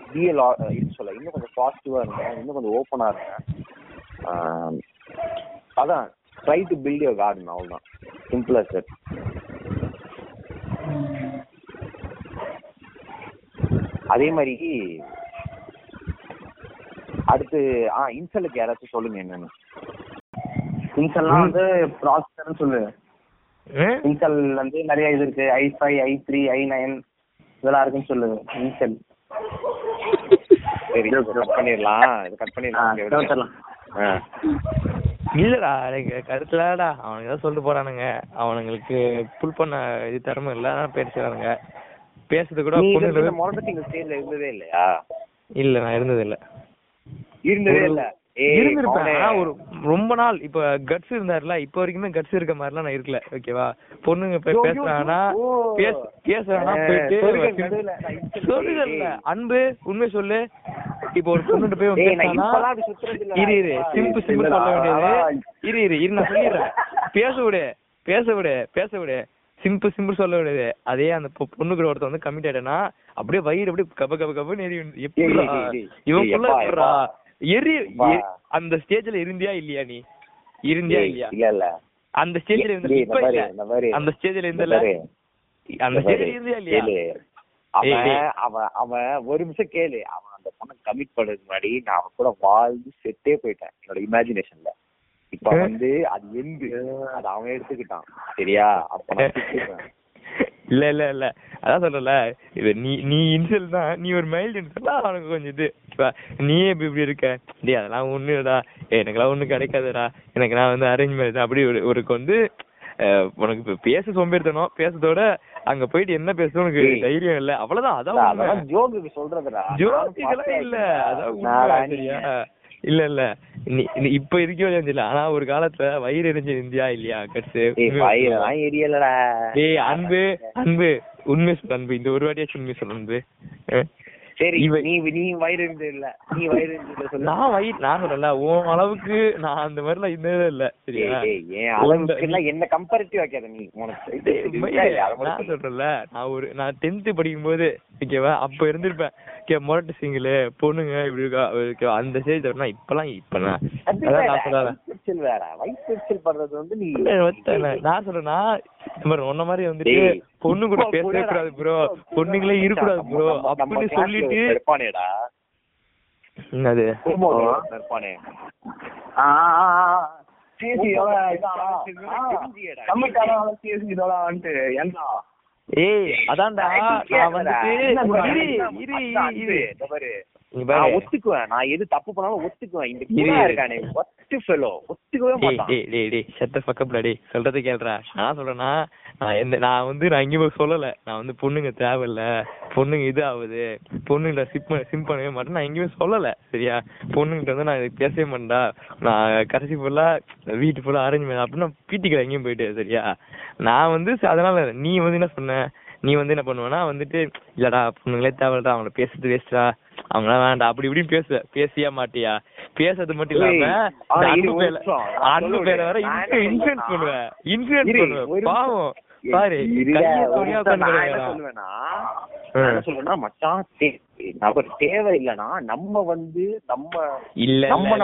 பிஎல் இது சொல்ல இன்னும் கொஞ்சம் பாசிட்டிவா இருங்க இன்னும் கொஞ்சம் ஓப்பனா இருங்க. அதான் try to build your garden அவ்வளோதான் சிம்பிளா சார் அதே மாதிரி அடுத்து ஆ இன்சலுக்கு யாராச்சும் சொல்லுங்க என்னன்னு. இன்சல்லாம் வந்து ப்ராசஸர்னு சொல்லு? இன்சல் வந்து நிறைய இது இருக்கு. I five I three I nine இதெல்லாம் இருக்குன்னு சொல்லு. இன்சல். சரி கட் பண்ணிடலாம். இது கட் பண்ணிடலாம். இல்லடா எனக்கு கருத்துலடா. அவனுங்க ஏதோ சொல்லிட்டு போறானுங்க. அவனுங்களுக்கு புல் பண்ண இது திறமை இல்ல ஆனா பேசுறானுங்க. பேசுறது கூட பொண்ணு முரட்டு ஸ்டேஜ்ல இருந்ததே இல்லையா? இல்ல நான் இருந்தது இல்ல இருந்ததே இல்ல. இருந்திருப்பேன். ஒரு ரொம்ப நாள் இப்ப கட்ஸ் இருந்தாருல இப்ப வரைக்குமே கட்ஸ் இருக்க மாதிரிலாம் நான் இருக்கல. ஓகேவா பொண்ணுங்க போய் யோ, பேசுறாங்கன்னா யோ. பேச பேசுறாங்கன்னா ஏ, போயிட்டு ஏய். அன்பு உண்மை சொல்லு. இப்போ ஒரு பொண்ணுகிட்ட போய். இரு இரு. சிம்பு சிம்பு சொல்ல வேண்டியது. இரு இரு இரு நான் சொல்லிடுறேன். பேச விடு பேச விடு பேச விடு. சிம்பிள் சிம்பிள் சொல்ல விடுது அதே அந்த பொண்ணு கூட ஒருத்தன் வந்து கமிட் ஆயிட்டேன்னா அப்படியே வயிறு அப்படியே கப கப கபன்னு எரி எப்படி. இவன் எரி அந்த ஸ்டேஜ்ல இருந்தியா இல்லையா நீ? இருந்தியா இல்லையா? இல்ல இல்ல. அந்த ஸ்டேஜ்ல இருந்த. அந்த ஸ்டேஜ்ல இருந்தல. அந்த. ஸ்டேஜ்ல இருந்தியா இல்லையா? அவன். அவன் அவன் ஒரு நிமிஷம் கேளு. அவன் அந்த பொண்ணை கமிட் பண்ணதுக்கு முன்னாடி நான் அவன் கூட வாழ்ந்து செத்தே போயிட்டேன் என்னோட இமேஜினேஷன்ல இப்ப? வந்து அது எந்து அது அவன் எடுத்துக்கிட்டான். சரியா? அப்ப. இல்ல இல்ல இல்ல. அதான் சொல்றல இது நீ நீ இன்சல் தான். நீ ஒரு மைல்டு இன்சல் அவனுக்கு கொஞ்சம் இது. நீயே இப்படி இப்படி இருக்க. டேய் அதெல்லாம் ஒண்ணு இல்லடா. ஏய், எனக்கெல்லாம் ஒண்ணு கிடைக்காதுடா. எனக்கு நான் வந்து அரேஞ்ச் மேரேஜ் அப்படி ஒரு ஒருக்கு வந்து உனக்கு இப்ப பேச சோம்பேறித்தனம் பேசுறதோட அங்க போயிட்டு என்ன பேச உனக்கு. தைரியம் இல்ல. அவ்வளவுதான். அதான் ஜோக்குக்கு சொல்றதுடா. ஜோதிகெல்லாம் இல்ல. அதான் இல்ல இல்ல. இப்ப இருக்கவே இல்ல ஆனா ஒரு காலத்துல வயிறு எரிஞ்சு இருந்தியா இல்லையா கட்ஸ் அன்பு அன்பு. உண்மை சொல்லு அன்பு. இந்த ஒரு வாட்டியாச்சும் உண்மை சொல்லு அன்பு. சரி நீ நீ வயிறு இல்ல. நீ வயிறு நான் வயிறு நான் சொல்லல உன் அளவுக்கு நான் அந்த மாதிரிலாம் இருந்ததே இல்ல சரியா? என் அளவுக்கு எல்லாம் என்ன கம்பேரிட்டிவ் வைக்காத நீ? உனக்கு நான் சொல்லு. சொல்றேன்ல நான் ஒரு நான் டென்த் படிக்கும் போது ஓகேவா அப்ப இருந்திருப்பேன். ஓகே மொரட்டு சிங்கிள் பொண்ணுங்க இப்படி இருக்கா ஓகேவா அந்த ஸ்டேஜ் வரணும் இப்பெல்லாம் இப்ப நான் அது அதான் நான் சொல்லல. வேற. பண்றது வந்து நீ இல்ல, ஒத்தல. நான் இந்த மாதிரி மாதிரி வந்துட்டு பொண்ணு கூட பேசவே கூடாது ப்ரோ பொண்ணுங்களே. இருக்கக்கூடாது நம்ம- ப்ரோ அப்படின்னு சொல்லிட்டு என்னது? ஏய் அதான்டா. நான் வந்துட்டு? இரு இரு இரு நான் ஒத்துக்குவேன். நான் எது தப்பு பண்ணாலும் ஒத்துக்குவேன். இந்த இரு. இருக்கானே. ஒத்து ஃபெலோ ஒத்துக்கவே மாட்டான். டேய் டேய் டேய் ஷட் ஃபக் அப்ல டேய். சொல்றது கேளுடா. நான் சொல்றேன்னா நான் எந்த நான் வந்து நான் எங்கேயும் சொல்லல. நான் வந்து பொண்ணுங்க தேவையில்ல. பொண்ணுங்க இது ஆகுது பொண்ணுங்கள சிப் சிம் பண்ணவே மாட்டேன். நான் எங்கேயுமே சொல்லல. சரியா? பொண்ணுங்கிட்ட வந்து நான் பேசவே மாட்டேன்டா. நான் கடைசி ஃபுல்லா வீட்டு ஃபுல்லா அரேஞ்ச் பண்ண அப்படின்னு பீட்டிக்கல எங்கேயும் போயிட்டு சரியா? நான் வந்து அதனால நீ வந்து என்ன சொன்ன? நீ வந்து என்ன பண்ணுவேன்னா வந்துட்டு இல்லடா பொண்ணுங்களே தேவையில்லடா அவங்கள பேசுறது வேஸ்டா அவங்களாம் வேண்டாம் அப்படி இப்படின்னு பேசுவ பேசியா மாட்டியா? பேசுறது மட்டும் இல்லாம அன்பு பேர அன்பு பேர வர இன்ஃபுளுன்ஸ் பண்ணுவேன் இன்ஃபுளுன்ஸ் இரு, பண்ணுவேன். பாவம் பாரு சொல்லுவேன்னா மச்சான் தேவை இல்லனா நம்ம வந்து நம்ம இல்ல நம்ம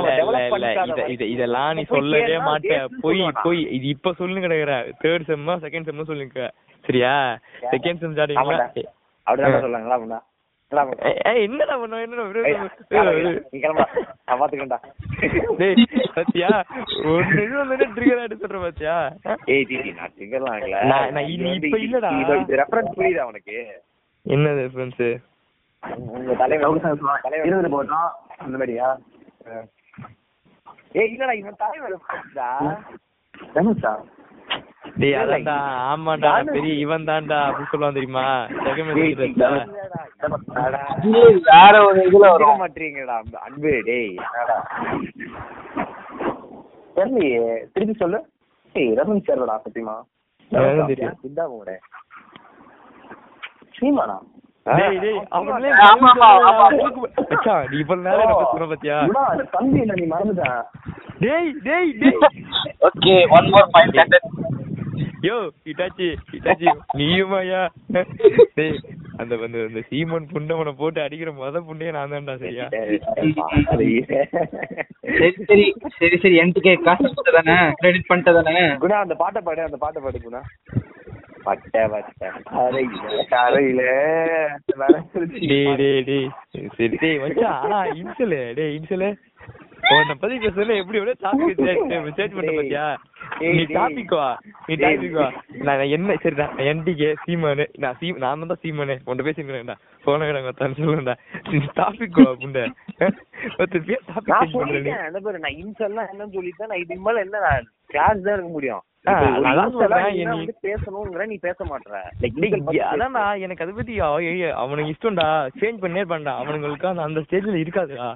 இல்ல இத- இதெல்லாம் நீ சொல்லவே மாட்ட. போய்? போய் இது இப்ப சொல்லுங்க கிடக்குற. தேர்ட் செம்மா செகண்ட் செம்மா சொல்லுங்க. சரியா? செகண்ட் செம் ஸ்டார்டிங்ல ஆமாடா. அப்படிதான் சொல்லுங்களா என்னடா என்னடா நான் பாத்துக்கிறேன்டா. டேய் பாத்தியா? ஒரு வந்து ட்ரிகர் சொல்ற பாத்தியா? ஏய் நான் நான்- இப்ப இல்லடா. இது- இது ரெஃபரன்ஸ் புரியுதா உனக்கு? உங்க தலைவர் தலைவர் போட்டோம் அந்த மாதிரியா ஏய் இல்லடா இவன் தலைவர் reference-டா. டேய் அதான்டா. ஆமாடா பெரிய இவன் தான்டா சொல்லுவான் தெரியுமா? வேற ஒரு இதுல மாட்டீங்கடா அன்பு- டேய் என்னடா? தெரியலையே. திருப்பி சொல்லு. ஏய் ரமன் சேர்லடா சத்தியமா? தெரியும். சித்தா போட சீமானா நீ இவ்வளவு நேரம் என்ன பாத்தியா? இவனா, அந்த தம்பி என்ன நீ மறந்துட்டேன் டேய் டேய் டேய். Okay one more point sentence yo Itachi Itachi நீயுமாயா டேய் அந்த வந்து அந்த சீமன் புண்டவனை போட்டு அடிக்கிற முத புண்டையே நான் தான்டா சரியா? சரி சரி. சரி சரி என்கிட்ட காசு கொடுத்ததானே? கிரெடிட் பண்ணிட்டதானே? குணா அந்த பாட்டை பாடு அந்த பாட்டை பாடு குணா. பட்டை பட்டை. கரையில டேய் டேய் டேய். சரி டேய் மச்சான் ஆனா இன்சலு டேய் இன்சலு. உன்னை பத்தி பேசுறதுல எப்படி விட டாபிக் சேஞ்ச் பண்ண பாத்தியா? நீ. டாபிக் வா நீ டேய். டாபிக் வா. நான் என்ன சரி நான் என்டிகே சீமானு நான் சீ நான் தான் சீமானு. உன்கிட்ட பேசிக்கிறேன்டா. போன கிடங்க தான் சொல்லுடா நீ டாபிக் வா புண்ட. நான் சொல்லிட்டேன். நான் இன்சல்லாம் என்னன்னு சொல்லிட்டேன்? நான் இதுக்கு மேல என்ன நான் கிளாஸ் தான் இருக்க முடியும். அதான் சொல்றேன், நீ பேச டேய், அதான்டா எனக்கு அதை பத்தி அவனுக்கு இஷ்டம்டா. சேஞ்ச் பண்ணே பண்ணா. அவனுங்களுக்கு அந்த அந்த ஸ்டேஜ்ல இருக்காதுடா.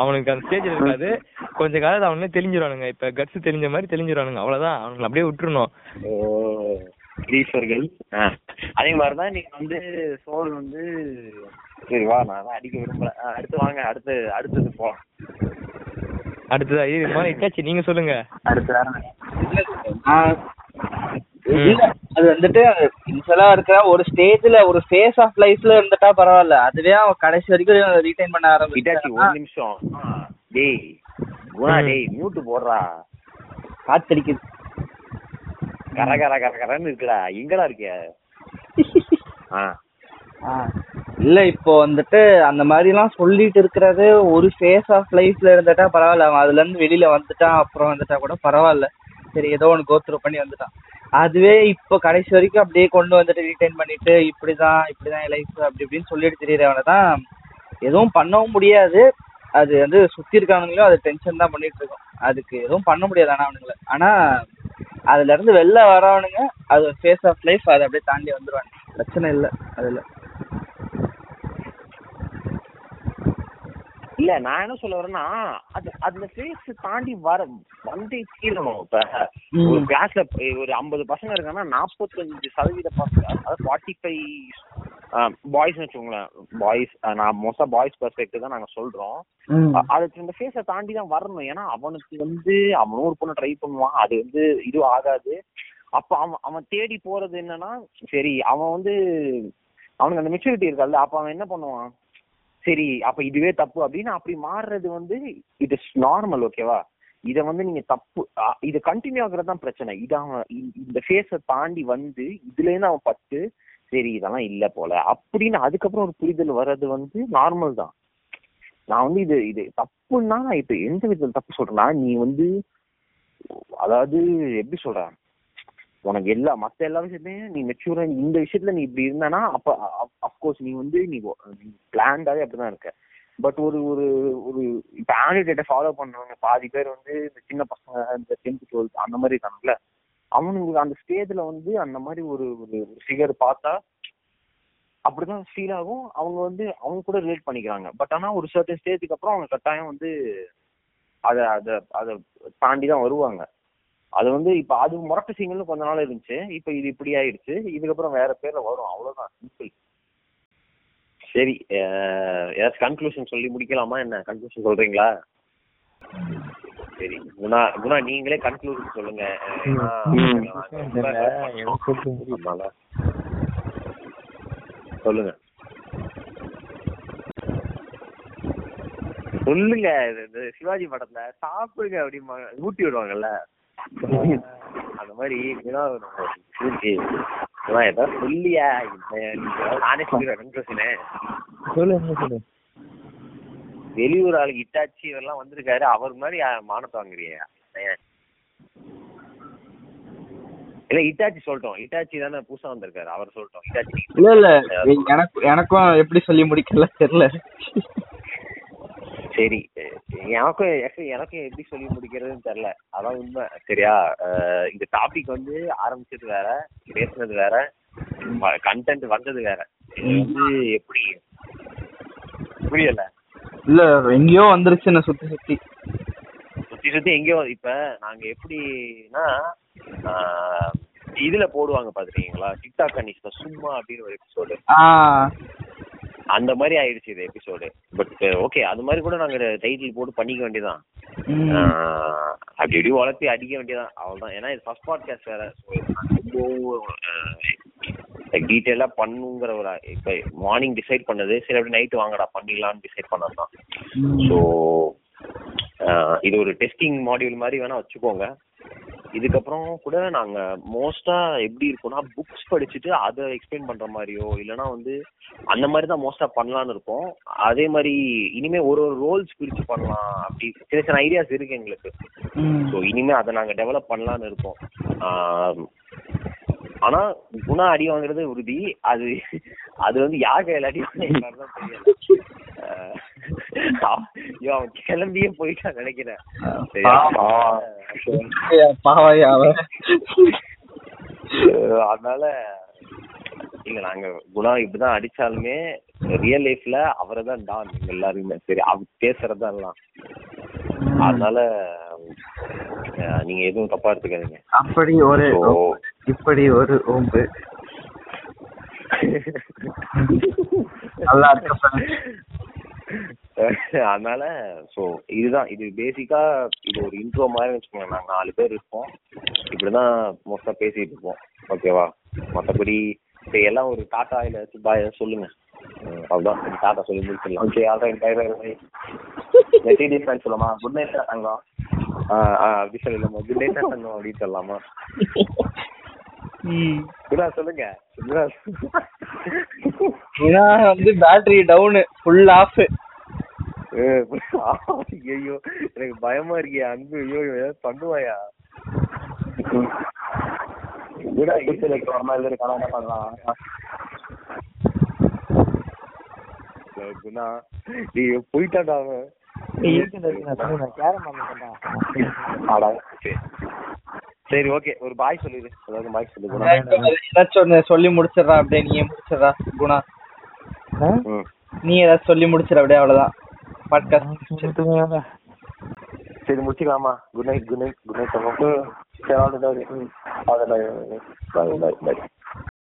அவனுக்கு அந்த ஸ்டேஜ்ல இருக்காது. கொஞ்ச காலத்துல அவனுக்கு தெரிஞ்சிருவானுங்க இப்ப கட்ஸ் தெரிஞ்ச மாதிரி தெரிஞ்சிருவானுங்க அவ்வளவுதான். அவனுங்களை அப்படியே விட்டுறணும். ஓ கிரீஸ்வர்கள். அதே மாதிரிதான் நீங்க வந்து சோல் வந்து சரி வா நான் அதான் அடிக்க விரும்பல. அடுத்து வாங்க. அடுத்து அடுத்தது போலாம். அடுத்ததா? இது மாதிரி இட்டாச்சு நீங்க சொல்லுங்க. அடுத்து வேற ஆஹ் இல்ல அது வந்துட்டு இன்சலா இருக்கிற ஒரு ஸ்டேஜ்ல ஒரு ஃபேஸ் ஆஃப் லைஃப்ல இருந்துட்டா பரவாயில்ல. அதுவே அவன் கடைசி வரைக்கும் ரீடைன் பண்ண இட்டாச்சி ஒரு நிமிஷம். டேய் குணா. டேய் மியூட் போடுறா. காத்தடிக்குது. கர கர கர கரன்னு இருக்குடா. எங்கடா இருக்கிய? [LAUGHS] ஆ. ஆஹ் இல்லை இப்போ வந்துட்டு அந்த மாதிரிலாம் சொல்லிட்டு இருக்கிறது ஒரு ஃபேஸ் ஆஃப் லைஃப்ல இருந்துட்டா பரவாயில்ல. அவன் அதுலேருந்து வெளியில் வெளியில வந்துட்டான் அப்புறம் வந்துட்டா கூட பரவாயில்ல. சரி ஏதோ ஒன்று கோத்ரூ பண்ணி வந்துட்டான். அதுவே இப்போ கடைசி வரைக்கும் அப்படியே கொண்டு வந்துட்டு ரீடைன் பண்ணிட்டு இப்படிதான் இப்படிதான் லைஃப் அப்படி இப்படின்னு சொல்லிட்டு தெரியறவனை தான் எதுவும் பண்ணவும் முடியாது. அது வந்து சுத்தி இருக்கானுங்களும் அது டென்ஷன் தான் பண்ணிட்டு இருக்கோம். அதுக்கு எதுவும் பண்ண முடியாது ஆனா அவனுங்களை. ஆனா அதுல இருந்து வெளில வரவனுங்க அது ஃபேஸ் ஆஃப் லைஃப் அதை அப்படியே தாண்டி வந்துடுவானுங்க பிரச்சனை இல்லை அதுல. இல்ல நான் என்ன சொல்ல வரேன்னா அது அந்த ஃபேஸ் தாண்டி வர வந்தே தீரணும் இப்ப. ஒரு கிளாஸ்ல ஒரு ஐம்பது பசங்க இருக்காங்கன்னா நாற்பத்தஞ்சு சதவீத பசங்க அதாவது ஃபார்ட்டி ஃபைவ் பாய்ஸ் வச்சுக்கோங்களேன். பாய்ஸ் நான் மோஸ்டா பாய்ஸ் பெர்ஸ்பெக்டிவ் தான் நாங்க சொல்றோம். அதுக்கு இந்த ஃபேஸை தாண்டி தான் வரணும். ஏன்னா அவனுக்கு வந்து அவனும் ஒரு பொண்ணை ட்ரை பண்ணுவான். அது வந்து இது ஆகாது. அப்ப அவன் அவன் தேடி போறது என்னன்னா சரி அவன் வந்து அவனுக்கு அந்த மெச்சூரிட்டி இருக்காது அப்ப அவன் என்ன பண்ணுவான்? சரி அப்ப இதுவே தப்பு. அப்படின்னு அப்படி மாறுறது வந்து இட் இஸ் நார்மல் ஓகேவா இத வந்து நீங்க தப்பு இது கண்டினியூ ஆகுறது தான் பிரச்சனை. இது அவன் இந்த- இந்த ஃபேஸை தாண்டி வந்து இதுல இருந்து அவன் பட்டு சரி இதெல்லாம் இல்ல போல. அப்படின்னு அதுக்கப்புறம் ஒரு புரிதல் வர்றது வந்து நார்மல் தான். நான் வந்து இது இது தப்புன்னா நான் இப்ப எந்த விதத்துல தப்பு சொல்றேன்னா நீ வந்து அதாவது எப்படி சொல்றேன்? உனக்கு எல்லா மத்த எல்லா விஷயத்தையும் நீ மெச்சூரா இந்த விஷயத்துல நீ இப்படி இருந்தானா அப்ப அப்கோர்ஸ் நீ வந்து நீ பிளான்டாவே அப்படிதான் இருக்க. பட் ஒரு ஒரு ஒரு இப்ப ஆண்டிடேட்டை ஃபாலோ பண்றவங்க பாதி பேர் வந்து இந்த சின்ன பசங்க இந்த டென்த் டுவெல்த் அந்த மாதிரி இருக்காங்கல்ல அவனுங்களுக்கு அந்த ஸ்டேஜ்ல வந்து அந்த மாதிரி ஒரு ஒரு ஃபிகர் பார்த்தா அப்படிதான் ஃபீல் ஆகும். அவங்க வந்து அவங்க கூட ரிலேட் பண்ணிக்கிறாங்க. பட் ஆனா ஒரு சர்டன் ஸ்டேஜுக்கு அப்புறம் அவங்க கட்டாயம் வந்து அதை அதை அதை தாண்டி தான் வருவாங்க. அது வந்து இப்ப அது முரட்டு சிங்கல்னு கொஞ்ச நாள் இருந்துச்சு. இப்ப இது இப்படி ஆயிடுச்சு. இதுக்கப்புறம் வேற பேர்ல வரும். அவ்வளவுதான். சிம்பிள் சரி ஏதாச்சும் கன்க்ளூஷன் சொல்லி முடிக்கலாமா என்ன? கன்க்ளூஷன் சொல்றீங்களா? சரி. குணா குணா நீங்களே கன்க்ளூஷன் சொல்லுங்க. சொல்லுங்க. சொல்லுங்க. சிவாஜி படத்துல சாப்பிடுங்க அப்படிமா ஊட்டி விடுவாங்கல்ல. அந்த மாதிரி ஏதாவது சொல்லியா? நானே சொல்லிடுறேன். கன்க்ளூஷனு சொல்லு சொல்லு? வெளியூர் ஆளுக்கு இட்டாச்சி இதெல்லாம் வந்திருக்காரு. அவர் மாதிரி மானத்தை வாங்குறியா? இல்ல இட்டாச்சி சொல்லிட்டோம். இட்டாச்சி தானே புதுசா வந்திருக்காரு. அவர் சொல்லிட்டோம். இட்டாச்சி இல்ல இல்ல. எனக்கு எனக்கும் எப்படி சொல்லி முடிக்கல தெரியல. சரி எனக்கும் actually எனக்கும் எப்படி சொல்லி முடிக்கிறதுன்னு தெரியல. அதான் உண்மை. சரியா? இந்த டாபிக் வந்து ஆரம்பிச்சது வேற பேசுனது வேற கண்டென்ட் வந்தது வேற. இது வந்து எப்படி? புரியல. இல்ல எங்கேயோ வந்துருச்சு என்ன சுத்தி சுத்தி. சுத்தி சுத்தி எங்கேயோ இப்ப நாங்க எப்படின்னா இதுல போடுவாங்க பாத்துருக்கீங்களா? டிக்டாக் கனிஷ்ல சும்மா அப்படின்னு ஒரு எபிசோடு அந்த மாதிரி ஆயிடுச்சு இது எபிசோடு பட் ஓகே அது மாதிரி கூட நாங்க டைட்டில் போட்டு பண்ணிக்க வேண்டியதான் அப்படி இப்படி வளர்த்தி அடிக்க வேண்டியதான் அவ்வளவுதான். ஏன்னா இது ஃபர்ஸ்ட் பாட்காஸ்ட் வேற. டீட்டெயிலா பண்ணுங்கிற ஒரு இப்ப மார்னிங் டிசைட் பண்ணது சரி அப்படி நைட்டு வாங்கடா பண்ணிடலாம்னு டிசைட் பண்ணது தான் ஸோ இது ஒரு டெஸ்டிங் மாடியூல் மாதிரி வேணா வச்சுக்கோங்க. இதுக்கப்புறம் கூட நாங்க மோஸ்டா எப்படி இருக்கோம்னா புக்ஸ் படிச்சுட்டு அதை எக்ஸ்பிளைன் பண்ற மாதிரியோ இல்லைன்னா வந்து அந்த மாதிரி தான் மோஸ்டா பண்ணலாம்னு இருக்கோம். அதே மாதிரி இனிமே ஒரு ஒரு ரோல்ஸ் பிரிச்சு பண்ணலாம். அப்படி சின்ன சின்ன ஐடியாஸ் இருக்கு எங்களுக்கு. ஸோ இனிமே அதை நாங்க டெவலப் பண்ணலாம்னு இருக்கோம். ஆனா குணா அடி வாங்குறது உறுதி. அது அது வந்து யார் கையில அடி வாங்குறது [LAUGHS] அவன் கிளம்பியே போயிட்டான் நினைக்கிறேன். அதனால இல்ல நாங்க குணா இப்படிதான் அடிச்சாலுமே ரியல் லைஃப்ல அவரை தான் டான் எல்லாருமே. சரி அவர் பேசுறதா எல்லாம். அதனால நீங்க எதுவும் தப்பா எடுத்துக்காதீங்க. அப்படி ஒரு இப்படி ஒரு ஓம்பு. [LAUGHS] நல்லா. [LAUGHS] அதனால சோ இதுதான். இது பேசிக்கா இது ஒரு இன்ட்ரோ மாதிரி வச்சுக்கோங்க. நாங்க நாலு பேர் இருப்போம் இப்படிதான் மோஸ்டா பேசிட்டு இருப்போம். ஓகேவா மத்தபடி சரி எல்லாம் ஒரு டாட்டா இல்ல பாய் சொல்லுங்க. ம், அவ்வளவுதான். டாட்டா சொல்லி முடிச்சிடலாம். Okay alright bye bye bye message friend சொல்லலாமா? குட் நைட் தங்கம். ஆ அப்படி சொல்லலாமா? குட் நைட் தங்கம் அப்படின்னு சொல்லலாமா? குணா சொல்லுங்க. குணா வந்து பேட்டரி டவுனு ஃபுல் ஆஃப் ஐயோ எனக்கு பயமா இருக்கே அன்பு. ஐயோ ஏதாவது பண்ணுவாயா? விட ஈஸியில் இருக்கிற மாதிரி இருக்கான என்ன பண்ணலாம் குணா நீ போயிட்டாடா அவன் ஆடா சரி. சரி ஓகே ஒரு பாய் சொல்லிடு ஏதாவது பாய் சொல்லு குணா. ஏதாச்சும் சொல்லி முடிச்சிடுறா அப்படியே நீயே முடிச்சிடுறா குணா. நீ ஏதாச்சும் சொல்லி முடிச்சிட அப்படியே அவ்வளவுதான். பாட்காஸ்ட் சரி முடிச்சுக்கலாமா? Good night good night good night சரி ஆல்ரைட் ஓகே ம் alright bye bye bye bye